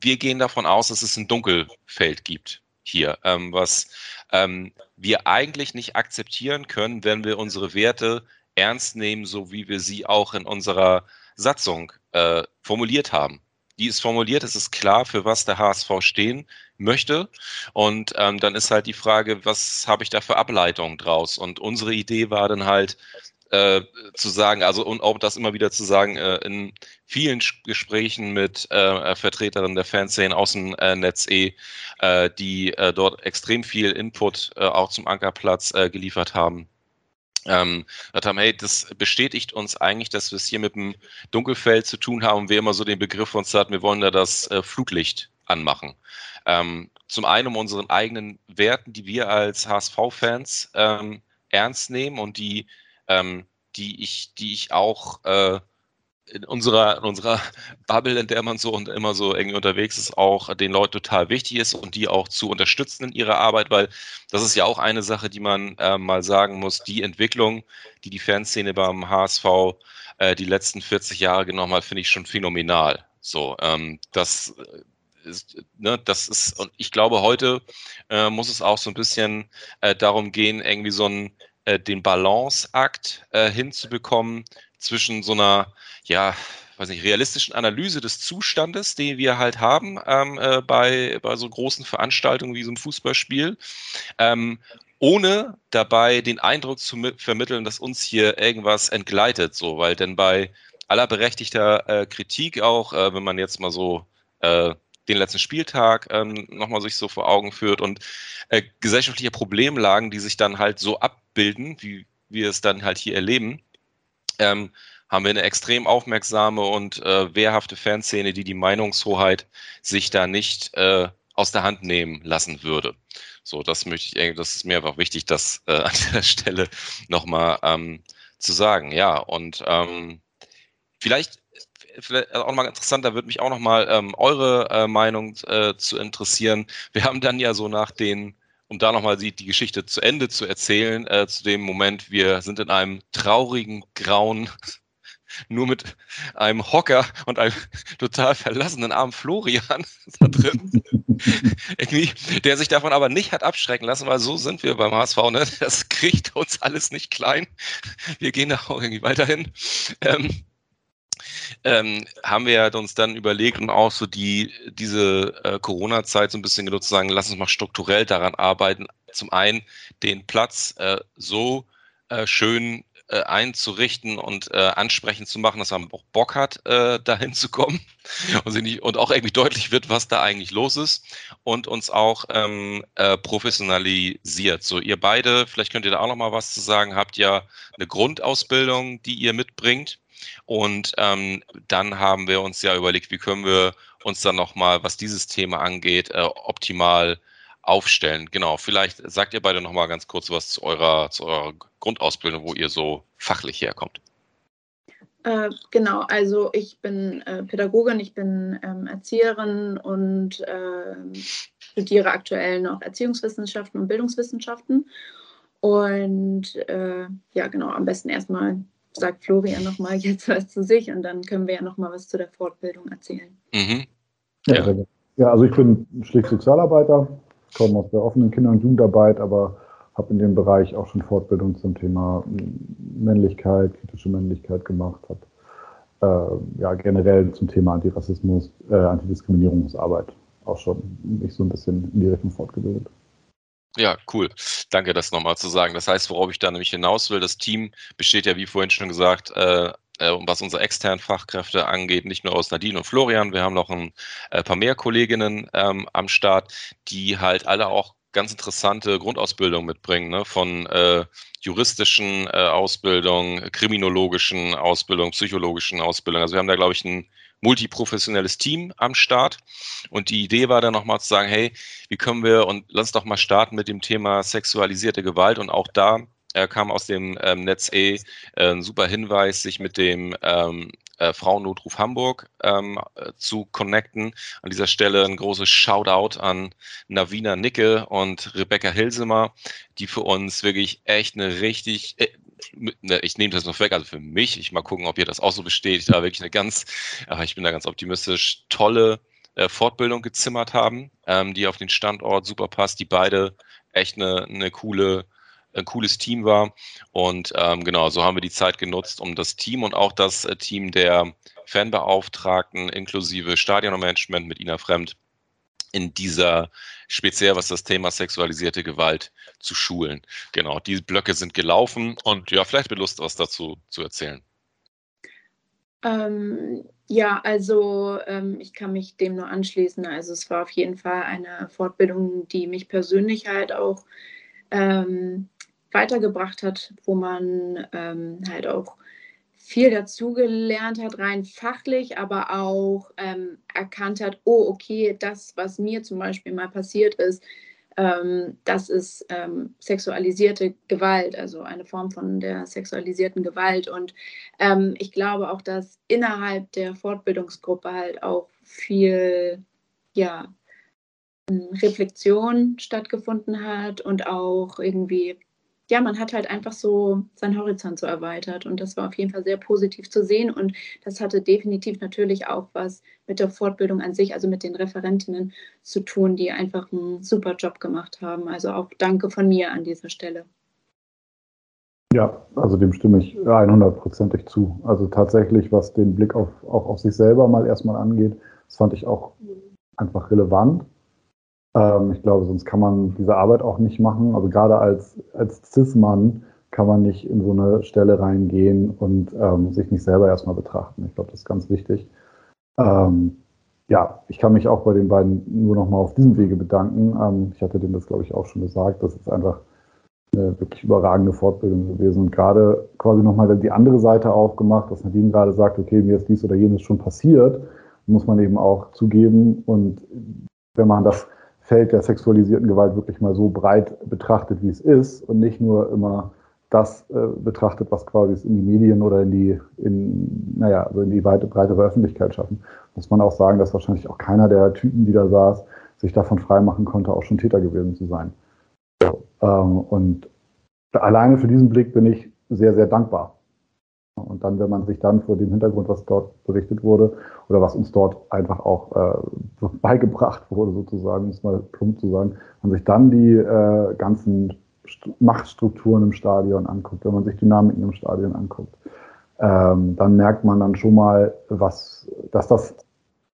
wir gehen davon aus, dass es ein Dunkelfeld gibt hier, ähm, was ähm, wir eigentlich nicht akzeptieren können, wenn wir unsere Werte ernst nehmen, so wie wir sie auch in unserer Satzung äh, formuliert haben. Die ist formuliert, es ist klar, für was der HSV stehen möchte. Und ähm, dann ist halt die Frage, was habe ich da für Ableitungen draus? Und unsere Idee war dann halt, äh, zu sagen, also und auch das immer wieder zu sagen, äh, in vielen Gesprächen mit äh, Vertreterinnen der Fanszene aus dem äh, Netz E, äh, die äh, dort extrem viel Input äh, auch zum Ankerplatz äh, geliefert haben. Ähm, haben, hey, das bestätigt uns eigentlich, dass wir es hier mit dem Dunkelfeld zu tun haben. Wir immer so den Begriff uns hatten, wir wollen da das äh, Flutlicht anmachen. Ähm, zum einen um unseren eigenen Werten, die wir als HSV-Fans ähm, ernst nehmen und die ähm, die ich, die ich auch äh, in unserer, in unserer Bubble, in der man so und immer so irgendwie unterwegs ist, auch den Leuten total wichtig ist und die auch zu unterstützen in ihrer Arbeit, weil das ist ja auch eine Sache, die man äh, mal sagen muss, die Entwicklung, die die Fanszene beim HSV äh, die letzten 40 Jahre genommen hat, finde ich schon phänomenal. So, ähm, das ist, ne, das ist, und ich glaube, heute äh, muss es auch so ein bisschen äh, darum gehen, irgendwie so ein äh, den Balanceakt äh, hinzubekommen zwischen so einer, ja, weiß nicht, realistischen Analyse des Zustandes, den wir halt haben ähm, äh, bei, bei so großen Veranstaltungen wie so ein Fußballspiel, ähm, ohne dabei den Eindruck zu vermitteln, dass uns hier irgendwas entgleitet, so, weil denn bei aller berechtigter äh, Kritik auch, äh, wenn man jetzt mal so äh, den letzten Spieltag ähm, nochmal sich so vor Augen führt und äh, gesellschaftliche Problemlagen, die sich dann halt so abbilden, wie wir es dann halt hier erleben, ähm, haben wir eine extrem aufmerksame und äh, wehrhafte Fanszene, die die Meinungshoheit sich da nicht äh, aus der Hand nehmen lassen würde. So, das möchte ich, das ist mir einfach wichtig, das äh, an der Stelle nochmal ähm, zu sagen. Ja, und ähm, vielleicht vielleicht auch nochmal interessant, da würde mich auch nochmal ähm, eure äh, Meinung äh, zu interessieren. Wir haben dann ja so nach den, um da nochmal die, die Geschichte zu Ende zu erzählen, äh, zu dem Moment, wir sind in einem traurigen, grauen, nur mit einem Hocker und einem total verlassenen armen Florian da drin, der sich davon aber nicht hat abschrecken lassen, weil so sind wir beim HSV, ne? Das kriegt uns alles nicht klein. Wir gehen da auch irgendwie weiterhin. Ähm, ähm, haben wir uns dann überlegt und auch so die, diese äh, Corona-Zeit so ein bisschen genutzt, zu sagen, lass uns mal strukturell daran arbeiten. Zum einen den Platz äh, so äh, schön äh, einzurichten und äh, ansprechend zu machen, dass man auch Bock hat, äh, dahin zu kommen und, nicht, und auch irgendwie deutlich wird, was da eigentlich los ist und uns auch ähm, äh, professionalisiert. So, ihr beide, vielleicht könnt ihr da auch noch mal was zu sagen, habt ja eine Grundausbildung, die ihr mitbringt. Und ähm, dann haben wir uns ja überlegt, wie können wir uns dann nochmal, was dieses Thema angeht, äh, optimal aufstellen. Genau, vielleicht sagt ihr beide nochmal ganz kurz was zu eurer, zu eurer Grundausbildung, wo ihr so fachlich herkommt. Äh, genau, also ich bin äh, Pädagogin, ich bin ähm, Erzieherin und äh, studiere aktuell noch Erziehungswissenschaften und Bildungswissenschaften. Und äh, ja, genau, am besten erstmal sagt Florian nochmal jetzt was zu sich und dann können wir ja nochmal was zu der Fortbildung erzählen. Mhm. Ja. ja. also ich bin schlicht Sozialarbeiter, komme aus der offenen Kinder- und Jugendarbeit, aber habe in dem Bereich auch schon Fortbildung zum Thema Männlichkeit, kritische Männlichkeit gemacht, habe äh, ja generell zum Thema Antirassismus, äh, Antidiskriminierungsarbeit auch schon mich so ein bisschen in die Richtung fortgebildet. Ja, cool. Danke, das nochmal zu sagen. Das heißt, worauf ich da nämlich hinaus will, das Team besteht ja, wie vorhin schon gesagt, äh, äh, was unsere externen Fachkräfte angeht, nicht nur aus Nadine und Florian. Wir haben noch ein äh, paar mehr Kolleginnen ähm, am Start, die halt alle auch ganz interessante Grundausbildung mitbringen, ne? von äh, juristischen äh, Ausbildung, kriminologischen Ausbildung, psychologischen Ausbildung. Also wir haben da, glaube ich, ein multiprofessionelles Team am Start. Und die Idee war dann nochmal zu sagen, hey, wie können wir und lass doch mal starten mit dem Thema sexualisierte Gewalt und auch da äh, kam aus dem ähm, Netz E äh, ein super Hinweis, sich mit dem ähm, äh, Frauennotruf Hamburg ähm, äh, zu connecten. An dieser Stelle ein großes Shoutout an Navina Nicke und Rebecca Hilsemer, die für uns wirklich echt eine richtig, äh, ne, ich nehme das noch weg, also für mich, ich mal gucken, ob ihr das auch so bestätigt, aber wirklich eine ganz, äh, ich bin da ganz optimistisch, tolle äh, Fortbildung gezimmert haben, ähm, die auf den Standort super passt, die beide echt eine, eine coole ein cooles Team war. Und ähm, genau, so haben wir die Zeit genutzt, um das Team und auch das äh, Team der Fanbeauftragten inklusive Stadionmanagement mit Ina Fremd in dieser, speziell was das Thema sexualisierte Gewalt zu schulen. Genau, die Blöcke sind gelaufen und ja, vielleicht mit Lust, was dazu zu erzählen. Ähm, ja, also ähm, ich kann mich dem nur anschließen. Also es war auf jeden Fall eine Fortbildung, die mich persönlich halt auch ähm, weitergebracht hat, wo man ähm, halt auch viel dazugelernt hat, rein fachlich, aber auch ähm, erkannt hat, oh, okay, das, was mir zum Beispiel mal passiert ist, ähm, das ist ähm, sexualisierte Gewalt, also eine Form von der sexualisierten Gewalt. Und ähm, ich glaube auch, dass innerhalb der Fortbildungsgruppe halt auch viel, ja, Reflexion stattgefunden hat und auch irgendwie ja, man hat halt einfach so seinen Horizont so erweitert und das war auf jeden Fall sehr positiv zu sehen und das hatte definitiv natürlich auch was mit der Fortbildung an sich, also mit den Referentinnen zu tun, die einfach einen super Job gemacht haben. Also auch danke von mir an dieser Stelle. Ja, also dem stimme ich 100%ig zu. Also tatsächlich, was den Blick auf, auch auf sich selber mal erstmal angeht, das fand ich auch einfach relevant ähm, ich glaube, sonst kann man diese Arbeit auch nicht machen. Also gerade als, als Cis-Mann kann man nicht in so eine Stelle reingehen und ähm, sich nicht selber erstmal betrachten. Ich glaube, das ist ganz wichtig. Ähm, ja, ich kann mich auch bei den beiden nur noch mal auf diesem Wege bedanken. Ähm, ich hatte denen das, glaube ich, auch schon gesagt. Das ist einfach eine wirklich überragende Fortbildung gewesen und gerade quasi nochmal die andere Seite aufgemacht, dass Nadine gerade sagt, okay, mir ist dies oder jenes schon passiert, muss man eben auch zugeben. Und wenn man das Feld der sexualisierten Gewalt wirklich mal so breit betrachtet, wie es ist und nicht nur immer das äh, betrachtet, was quasi in die Medien oder in die, in, naja, also in die weite, breitere Öffentlichkeit schaffen, muss man auch sagen, dass wahrscheinlich auch keiner der Typen, die da saß, sich davon freimachen konnte, auch schon Täter gewesen zu sein. So, ähm, und alleine für diesen Blick bin ich sehr, sehr dankbar. Und dann, wenn man sich dann vor dem Hintergrund, was dort berichtet wurde oder was uns dort einfach auch äh, beigebracht wurde, sozusagen, es mal plump zu sagen, wenn man sich dann die äh, ganzen Machtstrukturen im Stadion anguckt, wenn man sich Dynamiken im Stadion anguckt, ähm, dann merkt man dann schon mal, was, dass das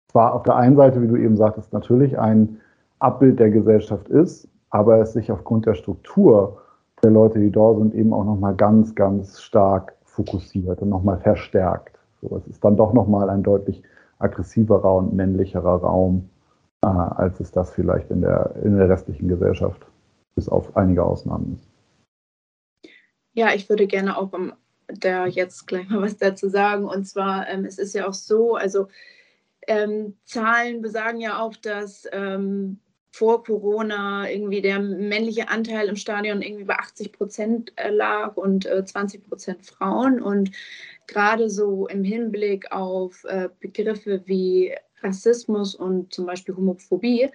zwar auf der einen Seite, wie du eben sagtest, natürlich ein Abbild der Gesellschaft ist, aber es sich aufgrund der Struktur der Leute, die dort sind, eben auch nochmal ganz, ganz stark fokussiert und nochmal verstärkt. So, es ist dann doch nochmal ein deutlich aggressiverer und männlicherer Raum, äh, als es das vielleicht in der, in der restlichen Gesellschaft bis auf einige Ausnahmen ist. Ja, ich würde gerne auch um, da jetzt gleich mal was dazu sagen. Und zwar, ähm, es ist ja auch so, also ähm, Zahlen besagen ja auch, dass ähm, vor Corona irgendwie der männliche Anteil im Stadion irgendwie bei 80 Prozent äh, lag und äh, 20 Prozent Frauen. Und gerade so im Hinblick auf äh, Begriffe wie Rassismus und zum Beispiel Homophobie,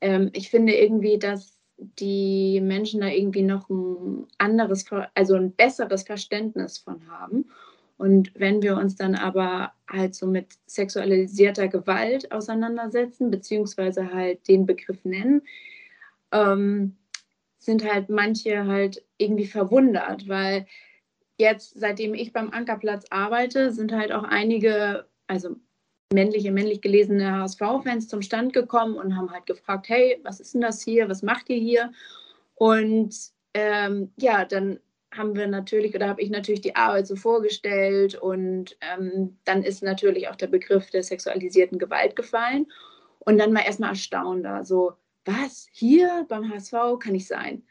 ähm, ich finde irgendwie, dass die Menschen da irgendwie noch ein anderes, also ein besseres Verständnis von haben. Und wenn wir uns dann aber halt so mit sexualisierter Gewalt auseinandersetzen, beziehungsweise halt den Begriff nennen, ähm, sind halt manche halt irgendwie verwundert, weil jetzt, seitdem ich beim Ankerplatz arbeite, sind halt auch einige, also männliche, männlich gelesene HSV-Fans zum Stand gekommen und haben halt gefragt, hey, was ist denn das hier, was macht ihr hier? Und ähm, ja, dann haben wir natürlich oder habe ich natürlich die Arbeit so vorgestellt und ähm, dann ist natürlich auch der Begriff der sexualisierten Gewalt gefallen und dann war erstmal erstaunt da so, was, hier beim HSV kann ich sein?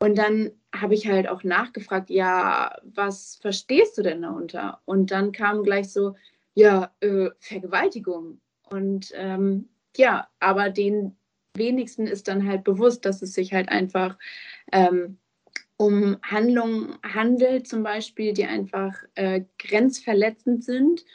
Und dann habe ich halt auch nachgefragt, ja, was verstehst du denn darunter? Und dann kam gleich so, ja, äh, Vergewaltigung. Und ähm, ja, aber den wenigsten ist dann halt bewusst, dass es sich halt einfach ähm, um Handlungen handelt, zum Beispiel, die einfach äh, grenzverletzend sind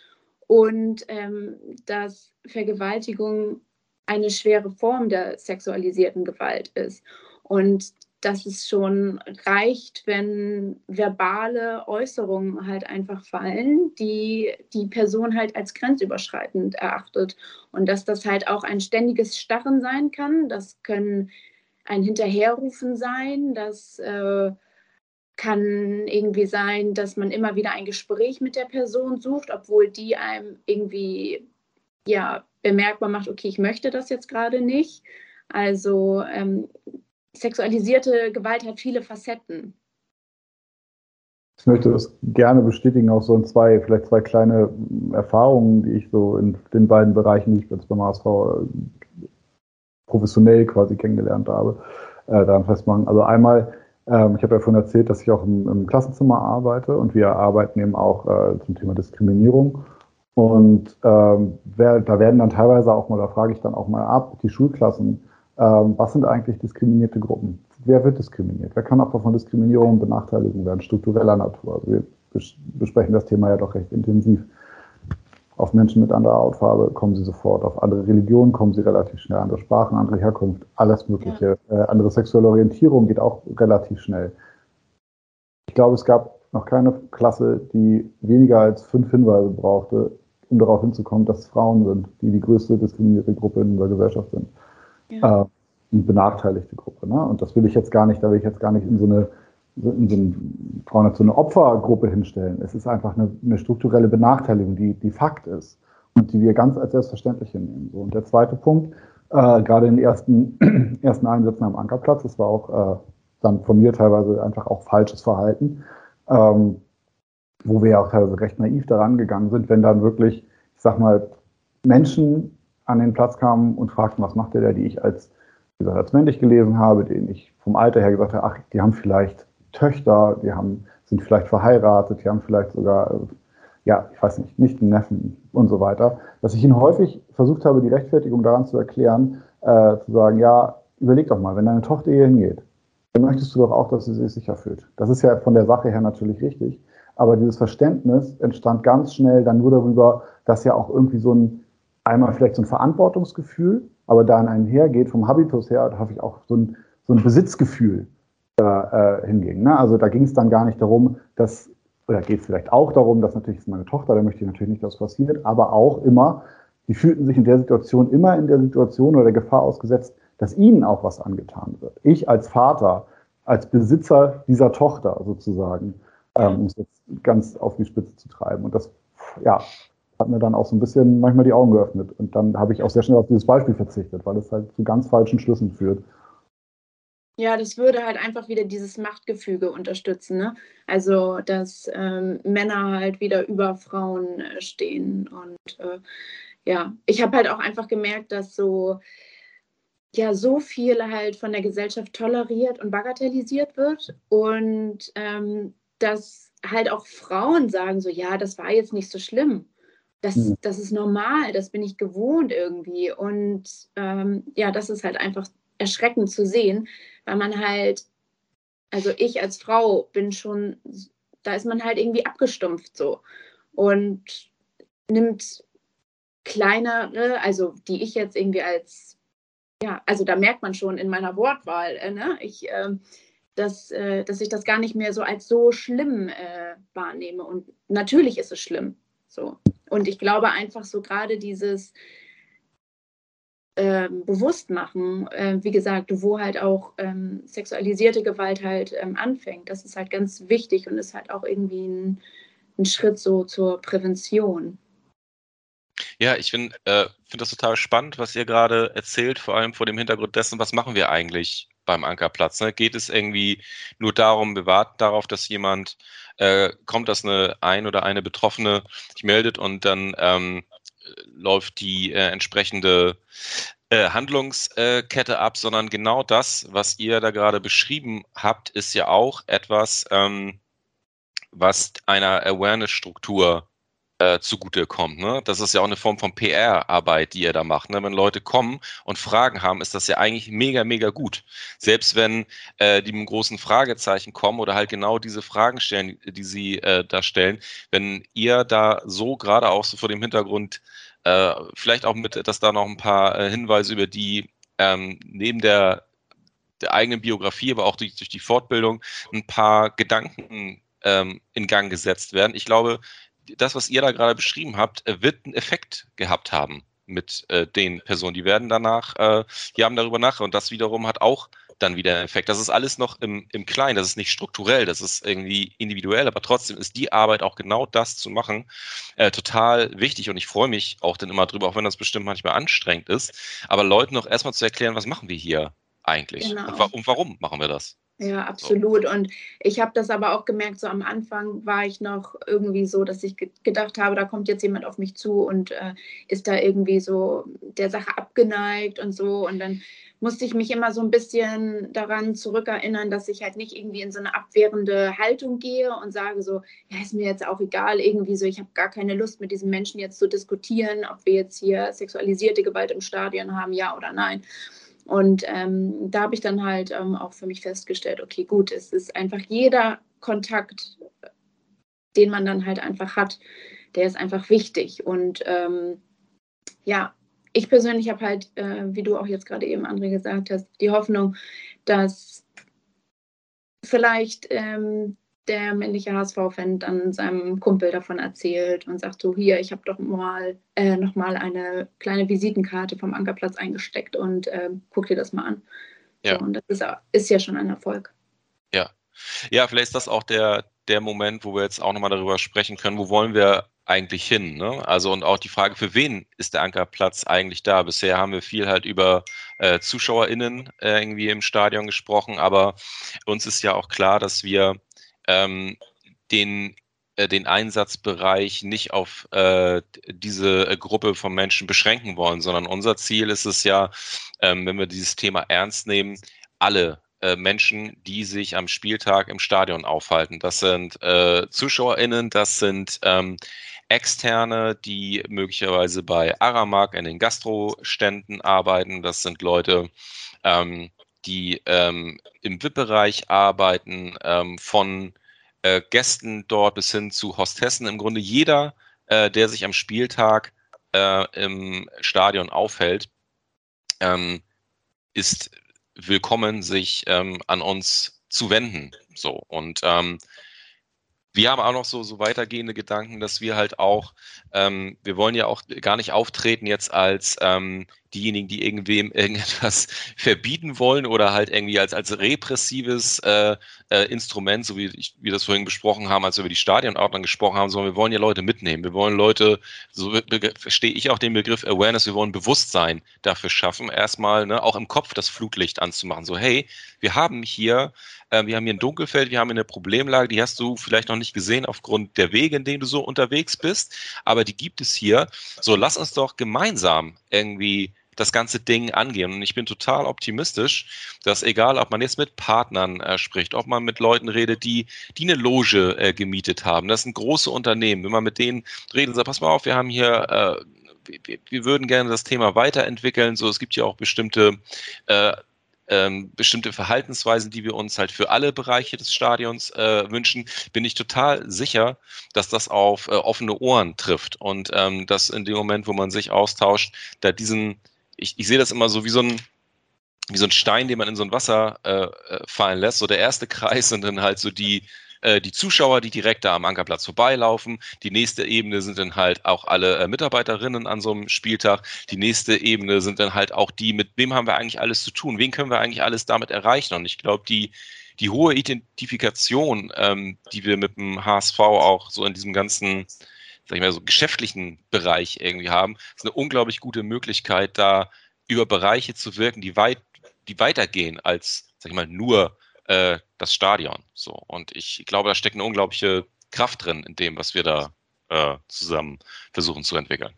und ähm, dass Vergewaltigung eine schwere Form der sexualisierten Gewalt ist. Und dass es schon reicht, wenn verbale Äußerungen halt einfach fallen, die die Person halt als grenzüberschreitend erachtet. Und dass das halt auch ein ständiges Starren sein kann. Das können ein Hinterherrufen sein, das äh, kann irgendwie sein, dass man immer wieder ein Gespräch mit der Person sucht, obwohl die einem irgendwie ja bemerkbar macht, okay, ich möchte das jetzt gerade nicht. Also ähm, sexualisierte Gewalt hat viele Facetten. Ich möchte das gerne bestätigen, auch so in zwei, vielleicht zwei kleine Erfahrungen, die ich so in den beiden Bereichen, die ich jetzt beim HSV professionell quasi kennengelernt habe, äh, daran festmachen. Also einmal, ähm, ich habe ja vorhin erzählt, dass ich auch im, im Klassenzimmer arbeite und wir arbeiten eben auch äh, zum Thema Diskriminierung. Und ähm, wer, da werden dann teilweise auch mal, da frage ich dann auch mal ab, die Schulklassen, ähm, was sind eigentlich diskriminierte Gruppen? Wer wird diskriminiert? Wer kann Opfer von Diskriminierung und werden, struktureller Natur? Also wir besprechen das Thema ja doch recht intensiv. Auf Menschen mit anderer Hautfarbe kommen sie sofort, auf andere Religionen kommen sie relativ schnell, andere Sprachen, andere Herkunft, alles Mögliche. Ja. Äh, andere sexuelle Orientierung geht auch relativ schnell. Ich glaube, es gab noch keine Klasse, die weniger als fünf Hinweise brauchte, um darauf hinzukommen, dass es Frauen sind, die die größte diskriminierte Gruppe in der Gesellschaft sind ja. äh, eine benachteiligte Gruppe. Ne? Und das will ich jetzt gar nicht, da will ich jetzt gar nicht in so eine, so eine, so eine Opfergruppe hinstellen. Es ist einfach eine, eine strukturelle Benachteiligung, die, die Fakt ist und die wir ganz als selbstverständlich hinnehmen. So. Und der zweite Punkt, äh, gerade in den ersten, ersten Einsätzen am Ankerplatz, das war auch äh, dann von mir teilweise einfach auch falsches Verhalten, ähm, wo wir ja auch teilweise recht naiv daran gegangen sind, wenn dann wirklich, ich sag mal, Menschen an den Platz kamen und fragten, was macht der da, die ich als, wie gesagt, als männlich gelesen habe, den ich vom Alter her gesagt habe, ach, die haben vielleicht Töchter, die haben, sind vielleicht verheiratet, die haben vielleicht sogar, ja, ich weiß nicht, nicht einen Neffen und so weiter, dass ich ihnen häufig versucht habe, die Rechtfertigung daran zu erklären, äh, zu sagen, ja, überleg doch mal, wenn deine Tochter hier hingeht, dann möchtest du doch auch, dass sie sich sicher fühlt. Das ist ja von der Sache her natürlich richtig. Aber dieses Verständnis entstand ganz schnell dann nur darüber, dass ja auch irgendwie so ein, einmal vielleicht so ein Verantwortungsgefühl, aber da an einhergeht, vom Habitus her, da habe ich auch so ein, so ein Besitzgefühl da äh, hinging. Ne? Also da ging es dann gar nicht darum, dass, oder geht es vielleicht auch darum, dass natürlich ist meine Tochter, da möchte ich natürlich nicht, dass passiert, aber auch immer, die fühlten sich in der Situation immer in der Situation oder der Gefahr ausgesetzt, dass ihnen auch was angetan wird. Ich als Vater, als Besitzer dieser Tochter sozusagen, ähm, um es jetzt ganz auf die Spitze zu treiben. Und das, ja, hat mir dann auch so ein bisschen manchmal die Augen geöffnet. Und dann habe ich auch sehr schnell auf dieses Beispiel verzichtet, weil es halt zu ganz falschen Schlüssen führt. Ja, das würde halt einfach wieder dieses Machtgefüge unterstützen. Ne? Also, dass ähm, Männer halt wieder über Frauen äh, stehen. Und äh, ja, ich habe halt auch einfach gemerkt, dass so, ja, so viel halt von der Gesellschaft toleriert und bagatellisiert wird. Und ähm, dass halt auch Frauen sagen so, ja, das war jetzt nicht so schlimm. Das, mhm. das ist normal, das bin ich gewohnt irgendwie. Und ähm, ja, das ist halt einfach erschreckend zu sehen, weil man halt, also ich als Frau bin schon, da ist man halt irgendwie abgestumpft so und nimmt kleinere, also die ich jetzt irgendwie als, ja, also da merkt man schon in meiner Wortwahl, äh, ne? ich, äh, dass, äh, dass ich das gar nicht mehr so als so schlimm äh, wahrnehme. Und natürlich ist es schlimm. So. Und ich glaube einfach so gerade dieses ähm, Bewusstmachen, äh, wie gesagt, wo halt auch ähm, sexualisierte Gewalt halt ähm, anfängt, das ist halt ganz wichtig und ist halt auch irgendwie ein, ein Schritt so zur Prävention. Ja, ich finde äh, find das total spannend, was ihr gerade erzählt, vor allem vor dem Hintergrund dessen, was machen wir eigentlich beim Ankerplatz? Ne? Geht es irgendwie nur darum, wir warten darauf, dass jemand äh, kommt, dass eine ein oder eine Betroffene sich meldet und dann ähm, läuft die äh, entsprechende äh, Handlungskette ab, sondern genau das, was ihr da gerade beschrieben habt, ist ja auch etwas, ähm, was einer Awareness-Struktur äh, zugutekommt. Ne? Das ist ja auch eine Form von PR-Arbeit, die ihr da macht. Ne? Wenn Leute kommen und Fragen haben, ist das ja eigentlich mega, mega gut. Selbst wenn äh, die mit großen Fragezeichen kommen oder halt genau diese Fragen stellen, die sie äh, da stellen, wenn ihr da so gerade auch so vor dem Hintergrund äh, vielleicht auch mit, dass da noch ein paar äh, Hinweise über die ähm, neben der der eigenen Biografie, aber auch durch, durch die Fortbildung ein paar Gedanken ähm, in Gang gesetzt werden. Ich glaube, das, was ihr da gerade beschrieben habt, äh, wird einen Effekt gehabt haben mit äh, den Personen. Die werden danach, äh, die haben darüber nach und das wiederum hat auch dann wieder einen Effekt. Das ist alles noch im, im Kleinen, das ist nicht strukturell, das ist irgendwie individuell, aber trotzdem ist die Arbeit auch genau das zu machen äh, total wichtig und ich freue mich auch dann immer drüber, auch wenn das bestimmt manchmal anstrengend ist, aber Leuten noch erstmal zu erklären, was machen wir hier eigentlich genau. und, wa und warum machen wir das? Ja, absolut. So. Und ich habe das aber auch gemerkt, so am Anfang war ich noch irgendwie so, dass ich ge gedacht habe, da kommt jetzt jemand auf mich zu und äh, ist da irgendwie so der Sache abgeneigt und so. Und dann musste ich mich immer so ein bisschen daran zurückerinnern, dass ich halt nicht irgendwie in so eine abwehrende Haltung gehe und sage so, ja, ist mir jetzt auch egal, irgendwie so, ich habe gar keine Lust mit diesem Menschen jetzt zu diskutieren, ob wir jetzt hier sexualisierte Gewalt im Stadion haben, ja oder nein. Und ähm, da habe ich dann halt ähm, auch für mich festgestellt, okay, gut, es ist einfach jeder Kontakt, den man dann halt einfach hat, der ist einfach wichtig. Und ähm, ja, ich persönlich habe halt, äh, wie du auch jetzt gerade eben, André, gesagt hast, die Hoffnung, dass vielleicht ähm, der männliche HSV-Fan dann seinem Kumpel davon erzählt und sagt so, hier, ich habe doch mal äh, noch mal eine kleine Visitenkarte vom Ankerplatz eingesteckt und äh, guck dir das mal an. Ja. So, und das ist, ist ja schon ein Erfolg. Ja. Ja, vielleicht ist das auch der, der Moment, wo wir jetzt auch nochmal darüber sprechen können, wo wollen wir eigentlich hin? Ne? Also und auch die Frage, für wen ist der Ankerplatz eigentlich da? Bisher haben wir viel halt über äh, ZuschauerInnen äh, irgendwie im Stadion gesprochen, aber uns ist ja auch klar, dass wir ähm, den äh, den Einsatzbereich nicht auf äh, diese äh, Gruppe von Menschen beschränken wollen, sondern unser Ziel ist es ja, ähm, wenn wir dieses Thema ernst nehmen, alle äh, Menschen, die sich am Spieltag im Stadion aufhalten. Das sind äh, ZuschauerInnen, das sind ähm, Externe, die möglicherweise bei Aramak in den Gastroständen arbeiten. Das sind Leute, ähm, die ähm, im VIP-Bereich arbeiten, ähm, von äh, Gästen dort bis hin zu Hostessen. Im Grunde jeder, äh, der sich am Spieltag äh, im Stadion aufhält, ähm, ist willkommen, sich ähm, an uns zu wenden. So und ähm, wir haben auch noch so, so weitergehende Gedanken, dass wir halt auch, ähm, wir wollen ja auch gar nicht auftreten jetzt als diejenigen, die irgendwem irgendetwas verbieten wollen oder halt irgendwie als, als repressives äh, äh, Instrument, so wie ich, wir das vorhin besprochen haben, als wir über die Stadionordnung gesprochen haben, sondern wir wollen ja Leute mitnehmen. Wir wollen Leute, so verstehe ich auch den Begriff Awareness, wir wollen Bewusstsein dafür schaffen, erstmal ne, auch im Kopf das Flutlicht anzumachen. So, hey, wir haben hier, äh, wir haben hier ein Dunkelfeld, wir haben hier eine Problemlage, die hast du vielleicht noch nicht gesehen aufgrund der Wege, in denen du so unterwegs bist, aber die gibt es hier. So, lass uns doch gemeinsam irgendwie das ganze Ding angehen. Und ich bin total optimistisch, dass egal, ob man jetzt mit Partnern äh, spricht, ob man mit Leuten redet, die, die eine Loge äh, gemietet haben, das sind große Unternehmen, wenn man mit denen redet und sagt, pass mal auf, wir haben hier, äh, wir, würden gerne das Thema weiterentwickeln, so es gibt ja auch bestimmte äh, ähm, bestimmte Verhaltensweisen, die wir uns halt für alle Bereiche des Stadions äh, wünschen, bin ich total sicher, dass das auf äh, offene Ohren trifft. Und ähm, dass in dem Moment, wo man sich austauscht, da diesen ich, ich sehe das immer so wie so ein, wie so ein Stein, den man in so ein Wasser äh, äh, fallen lässt. So der erste Kreis sind dann halt so die, äh, die Zuschauer, die direkt da am Ankerplatz vorbeilaufen. Die nächste Ebene sind dann halt auch alle äh, Mitarbeiterinnen an so einem Spieltag. Die nächste Ebene sind dann halt auch die, mit wem haben wir eigentlich alles zu tun? Wen können wir eigentlich alles damit erreichen? Und ich glaube, die, die hohe Identifikation, ähm, die wir mit dem HSV auch so in diesem ganzen sag ich mal, so geschäftlichen Bereich irgendwie haben, ist eine unglaublich gute Möglichkeit, da über Bereiche zu wirken, die weit, die weitergehen als, sag ich mal, nur äh, das Stadion. So. Und ich glaube, da steckt eine unglaubliche Kraft drin in dem, was wir da äh, zusammen versuchen zu entwickeln.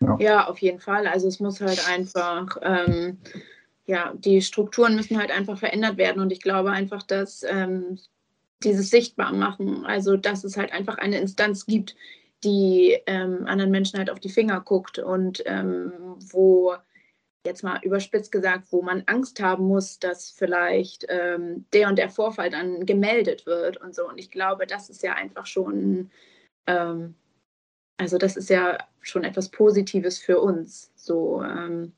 Ja. ja. auf jeden Fall. Also es muss halt einfach, ähm, ja, die Strukturen müssen halt einfach verändert werden. Und ich glaube einfach, dass ähm, dieses sichtbar machen. Also, dass es halt einfach eine Instanz gibt, die ähm, anderen Menschen halt auf die Finger guckt und ähm, wo jetzt mal überspitzt gesagt, wo man Angst haben muss, dass vielleicht ähm, der und der Vorfall dann gemeldet wird und so. Und ich glaube, das ist ja einfach schon, ähm, also das ist ja schon etwas Positives für uns, so, ähm,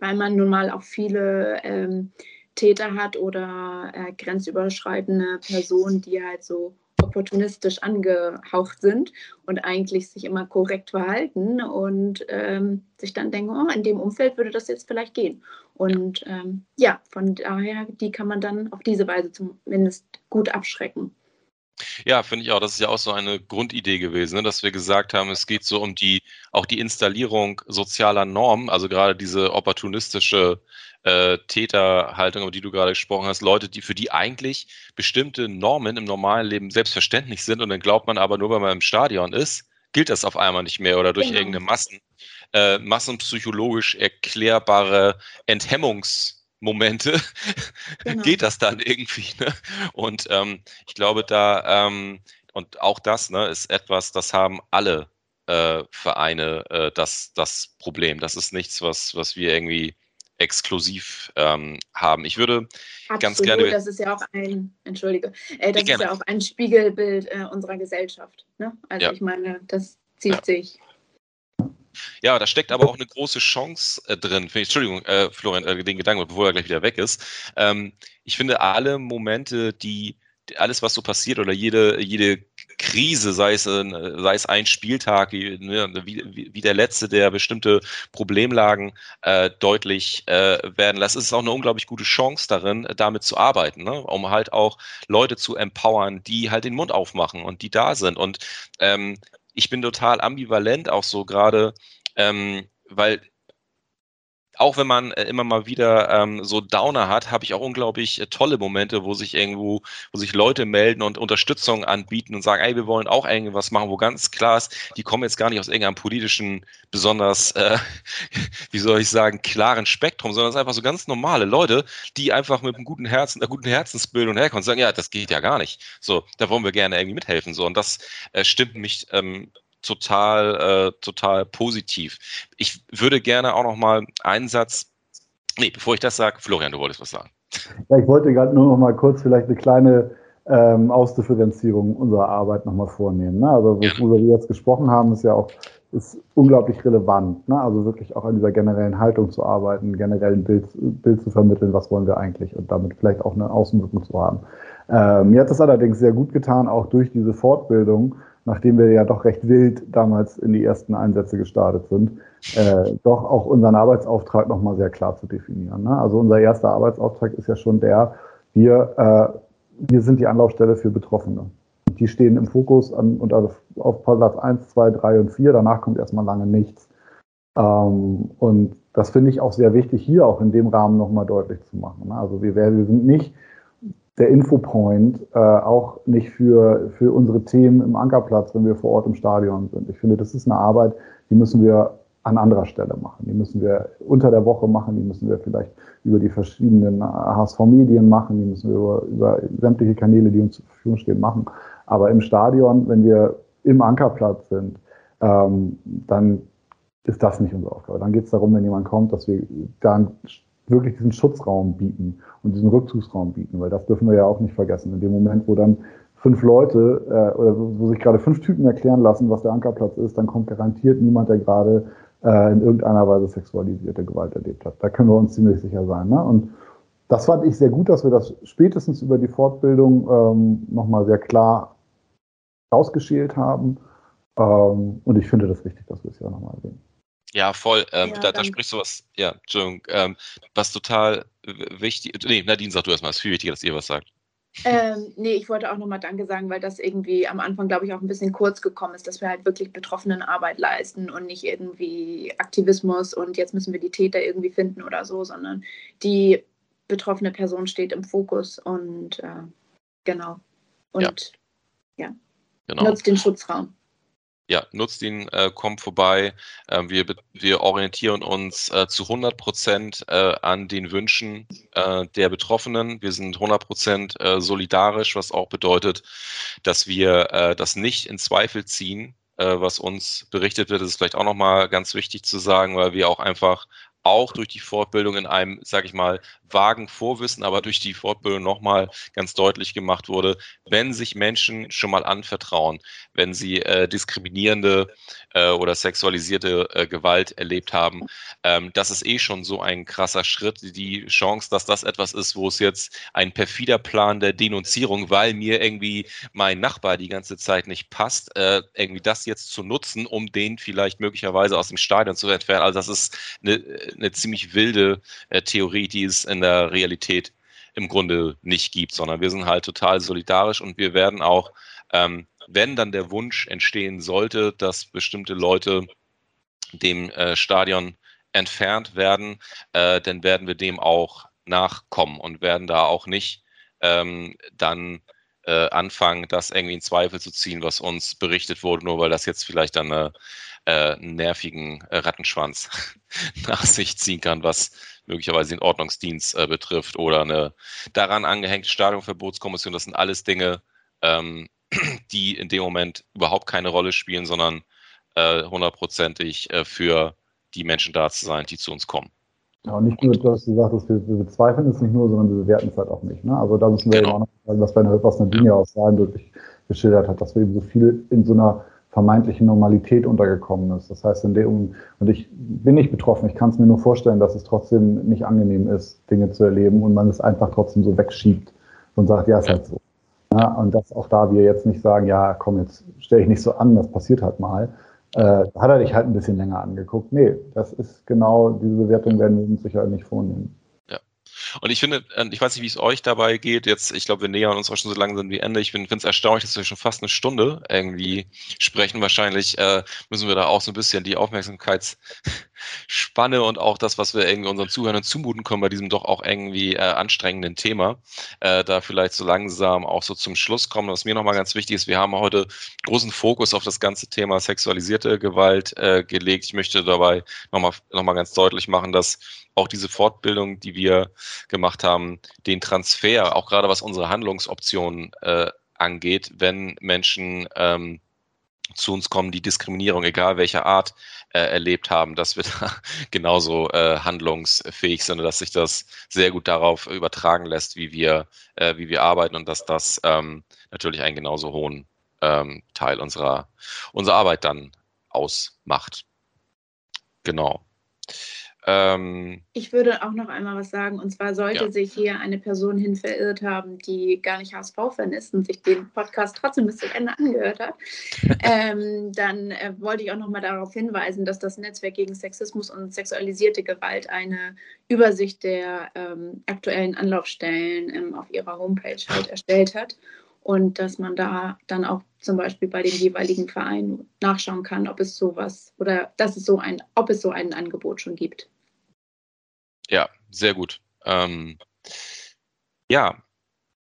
weil man nun mal auch viele ähm, Täter hat oder äh, grenzüberschreitende Personen, die halt so opportunistisch angehaucht sind und eigentlich sich immer korrekt verhalten und ähm, sich dann denken, oh, in dem Umfeld würde das jetzt vielleicht gehen. Und ähm, ja, von daher, die kann man dann auf diese Weise zumindest gut abschrecken. Ja, finde ich auch. Das ist ja auch so eine Grundidee gewesen, ne? dass wir gesagt haben, es geht so um die, auch die Installierung sozialer Normen, also gerade diese opportunistische äh, Täterhaltung, über die du gerade gesprochen hast, Leute, die für die eigentlich bestimmte Normen im normalen Leben selbstverständlich sind und dann glaubt man aber nur, weil man im Stadion ist, gilt das auf einmal nicht mehr oder durch genau. irgendeine Massen, äh, massenpsychologisch erklärbare Enthemmungsmomente genau. geht das dann irgendwie. Ne? Und ähm, ich glaube, da, ähm, und auch das ne, ist etwas, das haben alle äh, Vereine äh, das, das Problem. Das ist nichts, was, was wir irgendwie exklusiv ähm, haben. Ich würde Absolut, ganz gerne. Das ist ja auch ein, entschuldige, äh, das ist ja auch ein Spiegelbild äh, unserer Gesellschaft. Ne? Also ja. ich meine, das zieht ja. sich. Ja, da steckt aber auch eine große Chance äh, drin. Entschuldigung, äh, Florian, äh, den Gedanken, bevor er gleich wieder weg ist. Ähm, ich finde alle Momente, die alles, was so passiert oder jede, jede Krise, sei es, sei es ein Spieltag, ne, wie, wie, der letzte, der bestimmte Problemlagen äh, deutlich äh, werden lässt, ist auch eine unglaublich gute Chance darin, damit zu arbeiten, ne? um halt auch Leute zu empowern, die halt den Mund aufmachen und die da sind. Und ähm, ich bin total ambivalent auch so gerade, ähm, weil auch wenn man äh, immer mal wieder ähm, so Downer hat, habe ich auch unglaublich äh, tolle Momente, wo sich irgendwo, wo sich Leute melden und Unterstützung anbieten und sagen, ey, wir wollen auch irgendwas machen, wo ganz klar ist, die kommen jetzt gar nicht aus irgendeinem politischen, besonders, äh, wie soll ich sagen, klaren Spektrum, sondern es sind einfach so ganz normale Leute, die einfach mit einem guten Herzen, einer guten Herzensbildung herkommen und sagen, ja, das geht ja gar nicht. So, da wollen wir gerne irgendwie mithelfen. So, und das äh, stimmt mich ähm, total, äh, total positiv. Ich würde gerne auch noch mal einen Satz, nee, bevor ich das sage, Florian, du wolltest was sagen. Ja, ich wollte gerade nur noch mal kurz vielleicht eine kleine ähm, Ausdifferenzierung unserer Arbeit noch mal vornehmen. Ne? Also worüber wir jetzt gesprochen haben, ist ja auch ist unglaublich relevant. Ne? Also wirklich auch an dieser generellen Haltung zu arbeiten, generell ein Bild, Bild zu vermitteln, was wollen wir eigentlich und damit vielleicht auch eine Außenwirkung zu haben. Ähm, mir hat das allerdings sehr gut getan, auch durch diese Fortbildung, nachdem wir ja doch recht wild damals in die ersten Einsätze gestartet sind, äh, doch auch unseren Arbeitsauftrag nochmal sehr klar zu definieren. Ne? Also unser erster Arbeitsauftrag ist ja schon der, wir, äh, wir sind die Anlaufstelle für Betroffene. Die stehen im Fokus an, und auf, auf Platz 1, 2, 3 und 4, danach kommt erstmal lange nichts. Ähm, und das finde ich auch sehr wichtig, hier auch in dem Rahmen nochmal deutlich zu machen. Ne? Also wir, wir sind nicht der Infopoint, äh, auch nicht für, für unsere Themen im Ankerplatz, wenn wir vor Ort im Stadion sind. Ich finde, das ist eine Arbeit, die müssen wir an anderer Stelle machen. Die müssen wir unter der Woche machen, die müssen wir vielleicht über die verschiedenen HSV-Medien machen, die müssen wir über, über sämtliche Kanäle, die uns zur Verfügung stehen, machen. Aber im Stadion, wenn wir im Ankerplatz sind, ähm, dann ist das nicht unsere Aufgabe. Dann geht es darum, wenn jemand kommt, dass wir dann wirklich diesen Schutzraum bieten und diesen Rückzugsraum bieten, weil das dürfen wir ja auch nicht vergessen. In dem Moment, wo dann fünf Leute äh, oder wo sich gerade fünf Typen erklären lassen, was der Ankerplatz ist, dann kommt garantiert niemand, der gerade äh, in irgendeiner Weise sexualisierte Gewalt erlebt hat. Da können wir uns ziemlich sicher sein. Ne? Und das fand ich sehr gut, dass wir das spätestens über die Fortbildung ähm, nochmal sehr klar rausgeschält haben. Ähm, und ich finde das wichtig, dass wir es ja nochmal erwähnen. Ja, voll. Ähm, ja, da, da sprichst du was, ja, Entschuldigung, ähm, was total wichtig, nee, Nadine, sag du erstmal, es ist viel wichtiger, dass ihr was sagt. Ähm, nee, ich wollte auch nochmal Danke sagen, weil das irgendwie am Anfang, glaube ich, auch ein bisschen kurz gekommen ist, dass wir halt wirklich Betroffenenarbeit leisten und nicht irgendwie Aktivismus und jetzt müssen wir die Täter irgendwie finden oder so, sondern die betroffene Person steht im Fokus und äh, genau. Und ja, ja. Genau. nutzt den Schutzraum. Ja, nutzt ihn, äh, kommt vorbei. Äh, wir, wir orientieren uns äh, zu 100 Prozent äh, an den Wünschen äh, der Betroffenen. Wir sind 100 Prozent äh, solidarisch, was auch bedeutet, dass wir das nicht in Zweifel ziehen, was uns berichtet wird. Das ist vielleicht auch nochmal ganz wichtig zu sagen, weil wir auch einfach auch durch die Fortbildung in einem, sage ich mal, vagen Vorwissen, aber durch die Fortbildung nochmal ganz deutlich gemacht wurde, wenn sich Menschen schon mal anvertrauen, wenn sie äh, diskriminierende äh, oder sexualisierte äh, Gewalt erlebt haben, ähm, das ist eh schon so ein krasser Schritt. Die Chance, dass das etwas ist, wo es jetzt ein perfider Plan der Denunzierung, weil mir irgendwie mein Nachbar die ganze Zeit nicht passt, äh, irgendwie das jetzt zu nutzen, um den vielleicht möglicherweise aus dem Stadion zu entfernen. Also das ist eine, eine ziemlich wilde äh, Theorie, die es in der Realität im Grunde nicht gibt, sondern wir sind halt total solidarisch und wir werden auch, ähm, wenn dann der Wunsch entstehen sollte, dass bestimmte Leute dem äh, Stadion entfernt werden, äh, dann werden wir dem auch nachkommen und werden da auch nicht ähm, dann äh, anfangen, das irgendwie in Zweifel zu ziehen, was uns berichtet wurde, nur weil das jetzt vielleicht dann eine, äh, einen nervigen äh, Rattenschwanz nach sich ziehen kann, was möglicherweise den Ordnungsdienst äh, betrifft oder eine daran angehängte Stadionverbotskommission. Das sind alles Dinge, ähm, die in dem Moment überhaupt keine Rolle spielen, sondern äh, hundertprozentig äh, für die Menschen da zu sein, die zu uns kommen. Ja, und nicht nur, du hast gesagt, dass wir, wir bezweifeln es nicht nur, sondern wir bewerten es halt auch nicht. Ne? Also da müssen wir genau. eben auch noch sagen, was, bei, was Nadine ja auch sagen wirklich geschildert hat, dass wir eben so viel in so einer vermeintlichen Normalität untergekommen ist. Das heißt, in der, und ich bin nicht betroffen, ich kann es mir nur vorstellen, dass es trotzdem nicht angenehm ist, Dinge zu erleben und man es einfach trotzdem so wegschiebt und sagt, ja, ist halt so. Ja, und dass auch da wir jetzt nicht sagen, ja, komm, jetzt stelle ich nicht so an, das passiert halt mal. Äh, hat er dich halt ein bisschen länger angeguckt. Nee, das ist genau, diese Bewertung werden wir uns sicher nicht vornehmen. Und ich finde, äh, ich weiß nicht, wie es euch dabei geht. Jetzt, ich glaube, wir nähern uns auch schon so langsam wie Ende. Ich finde es erstaunlich, dass wir schon fast eine Stunde irgendwie sprechen. Wahrscheinlich äh, müssen wir da auch so ein bisschen die Aufmerksamkeitsspanne und auch das, was wir irgendwie unseren Zuhörern zumuten können bei diesem doch auch irgendwie äh, anstrengenden Thema, äh, da vielleicht so langsam auch so zum Schluss kommen. Was mir nochmal ganz wichtig ist, wir haben heute großen Fokus auf das ganze Thema sexualisierte Gewalt äh, gelegt. Ich möchte dabei nochmal noch mal ganz deutlich machen, dass auch diese Fortbildung, die wir gemacht haben, den Transfer, auch gerade was unsere Handlungsoptionen äh, angeht, wenn Menschen ähm, zu uns kommen, die Diskriminierung, egal welcher Art, äh, erlebt haben, dass wir da genauso äh, handlungsfähig sind und dass sich das sehr gut darauf übertragen lässt, wie wir, äh, wie wir arbeiten und dass das ähm, natürlich einen genauso hohen ähm, Teil unserer, unserer Arbeit dann ausmacht. Genau. Ähm, ich würde auch noch einmal was sagen. Und zwar sollte ja. sich hier eine Person hin verirrt haben, die gar nicht HSV-Fan ist und sich den Podcast trotzdem bis zum Ende angehört hat, ähm, dann äh, wollte ich auch noch mal darauf hinweisen, dass das Netzwerk gegen Sexismus und sexualisierte Gewalt eine Übersicht der ähm, aktuellen Anlaufstellen ähm, auf ihrer Homepage halt erstellt hat und dass man da dann auch zum Beispiel bei den jeweiligen Vereinen nachschauen kann, ob es sowas oder dass es so ein, ob es so ein Angebot schon gibt. Ja, sehr gut. Ähm, ja,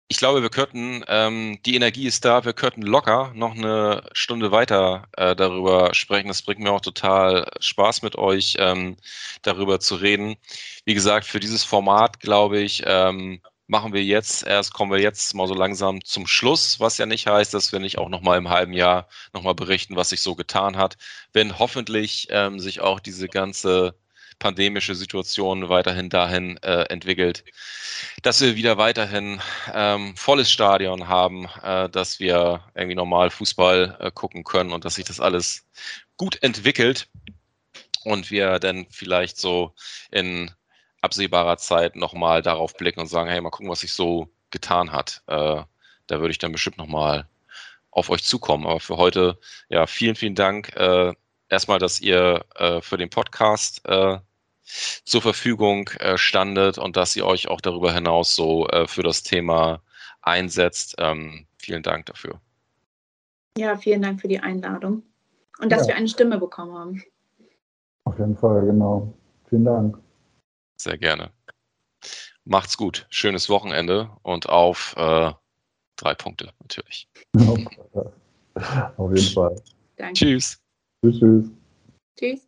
ich glaube, wir könnten, ähm, die Energie ist da, wir könnten locker noch eine Stunde weiter äh, darüber sprechen. Das bringt mir auch total Spaß mit euch, ähm, darüber zu reden. Wie gesagt, für dieses Format, glaube ich, ähm, machen wir jetzt erst, kommen wir jetzt mal so langsam zum Schluss, was ja nicht heißt, dass wir nicht auch noch mal im halben Jahr noch mal berichten, was sich so getan hat, wenn hoffentlich ähm, sich auch diese ganze pandemische Situation weiterhin dahin äh, entwickelt, dass wir wieder weiterhin ähm, volles Stadion haben, äh, dass wir irgendwie normal Fußball äh, gucken können und dass sich das alles gut entwickelt und wir dann vielleicht so in absehbarer Zeit nochmal darauf blicken und sagen, hey, mal gucken, was sich so getan hat. Äh, da würde ich dann bestimmt nochmal auf euch zukommen. Aber für heute, ja, vielen, vielen Dank. Äh, erstmal, dass ihr äh, für den Podcast äh, zur Verfügung äh, standet und dass ihr euch auch darüber hinaus so äh, für das Thema einsetzt. Ähm, vielen Dank dafür. Ja, vielen Dank für die Einladung und dass ja. wir eine Stimme bekommen haben. Auf jeden Fall, genau. Vielen Dank. Sehr gerne. Macht's gut. Schönes Wochenende und auf äh, drei Punkte natürlich. Auf jeden Fall. Danke. Tschüss. Tschüss, tschüss. Tschüss.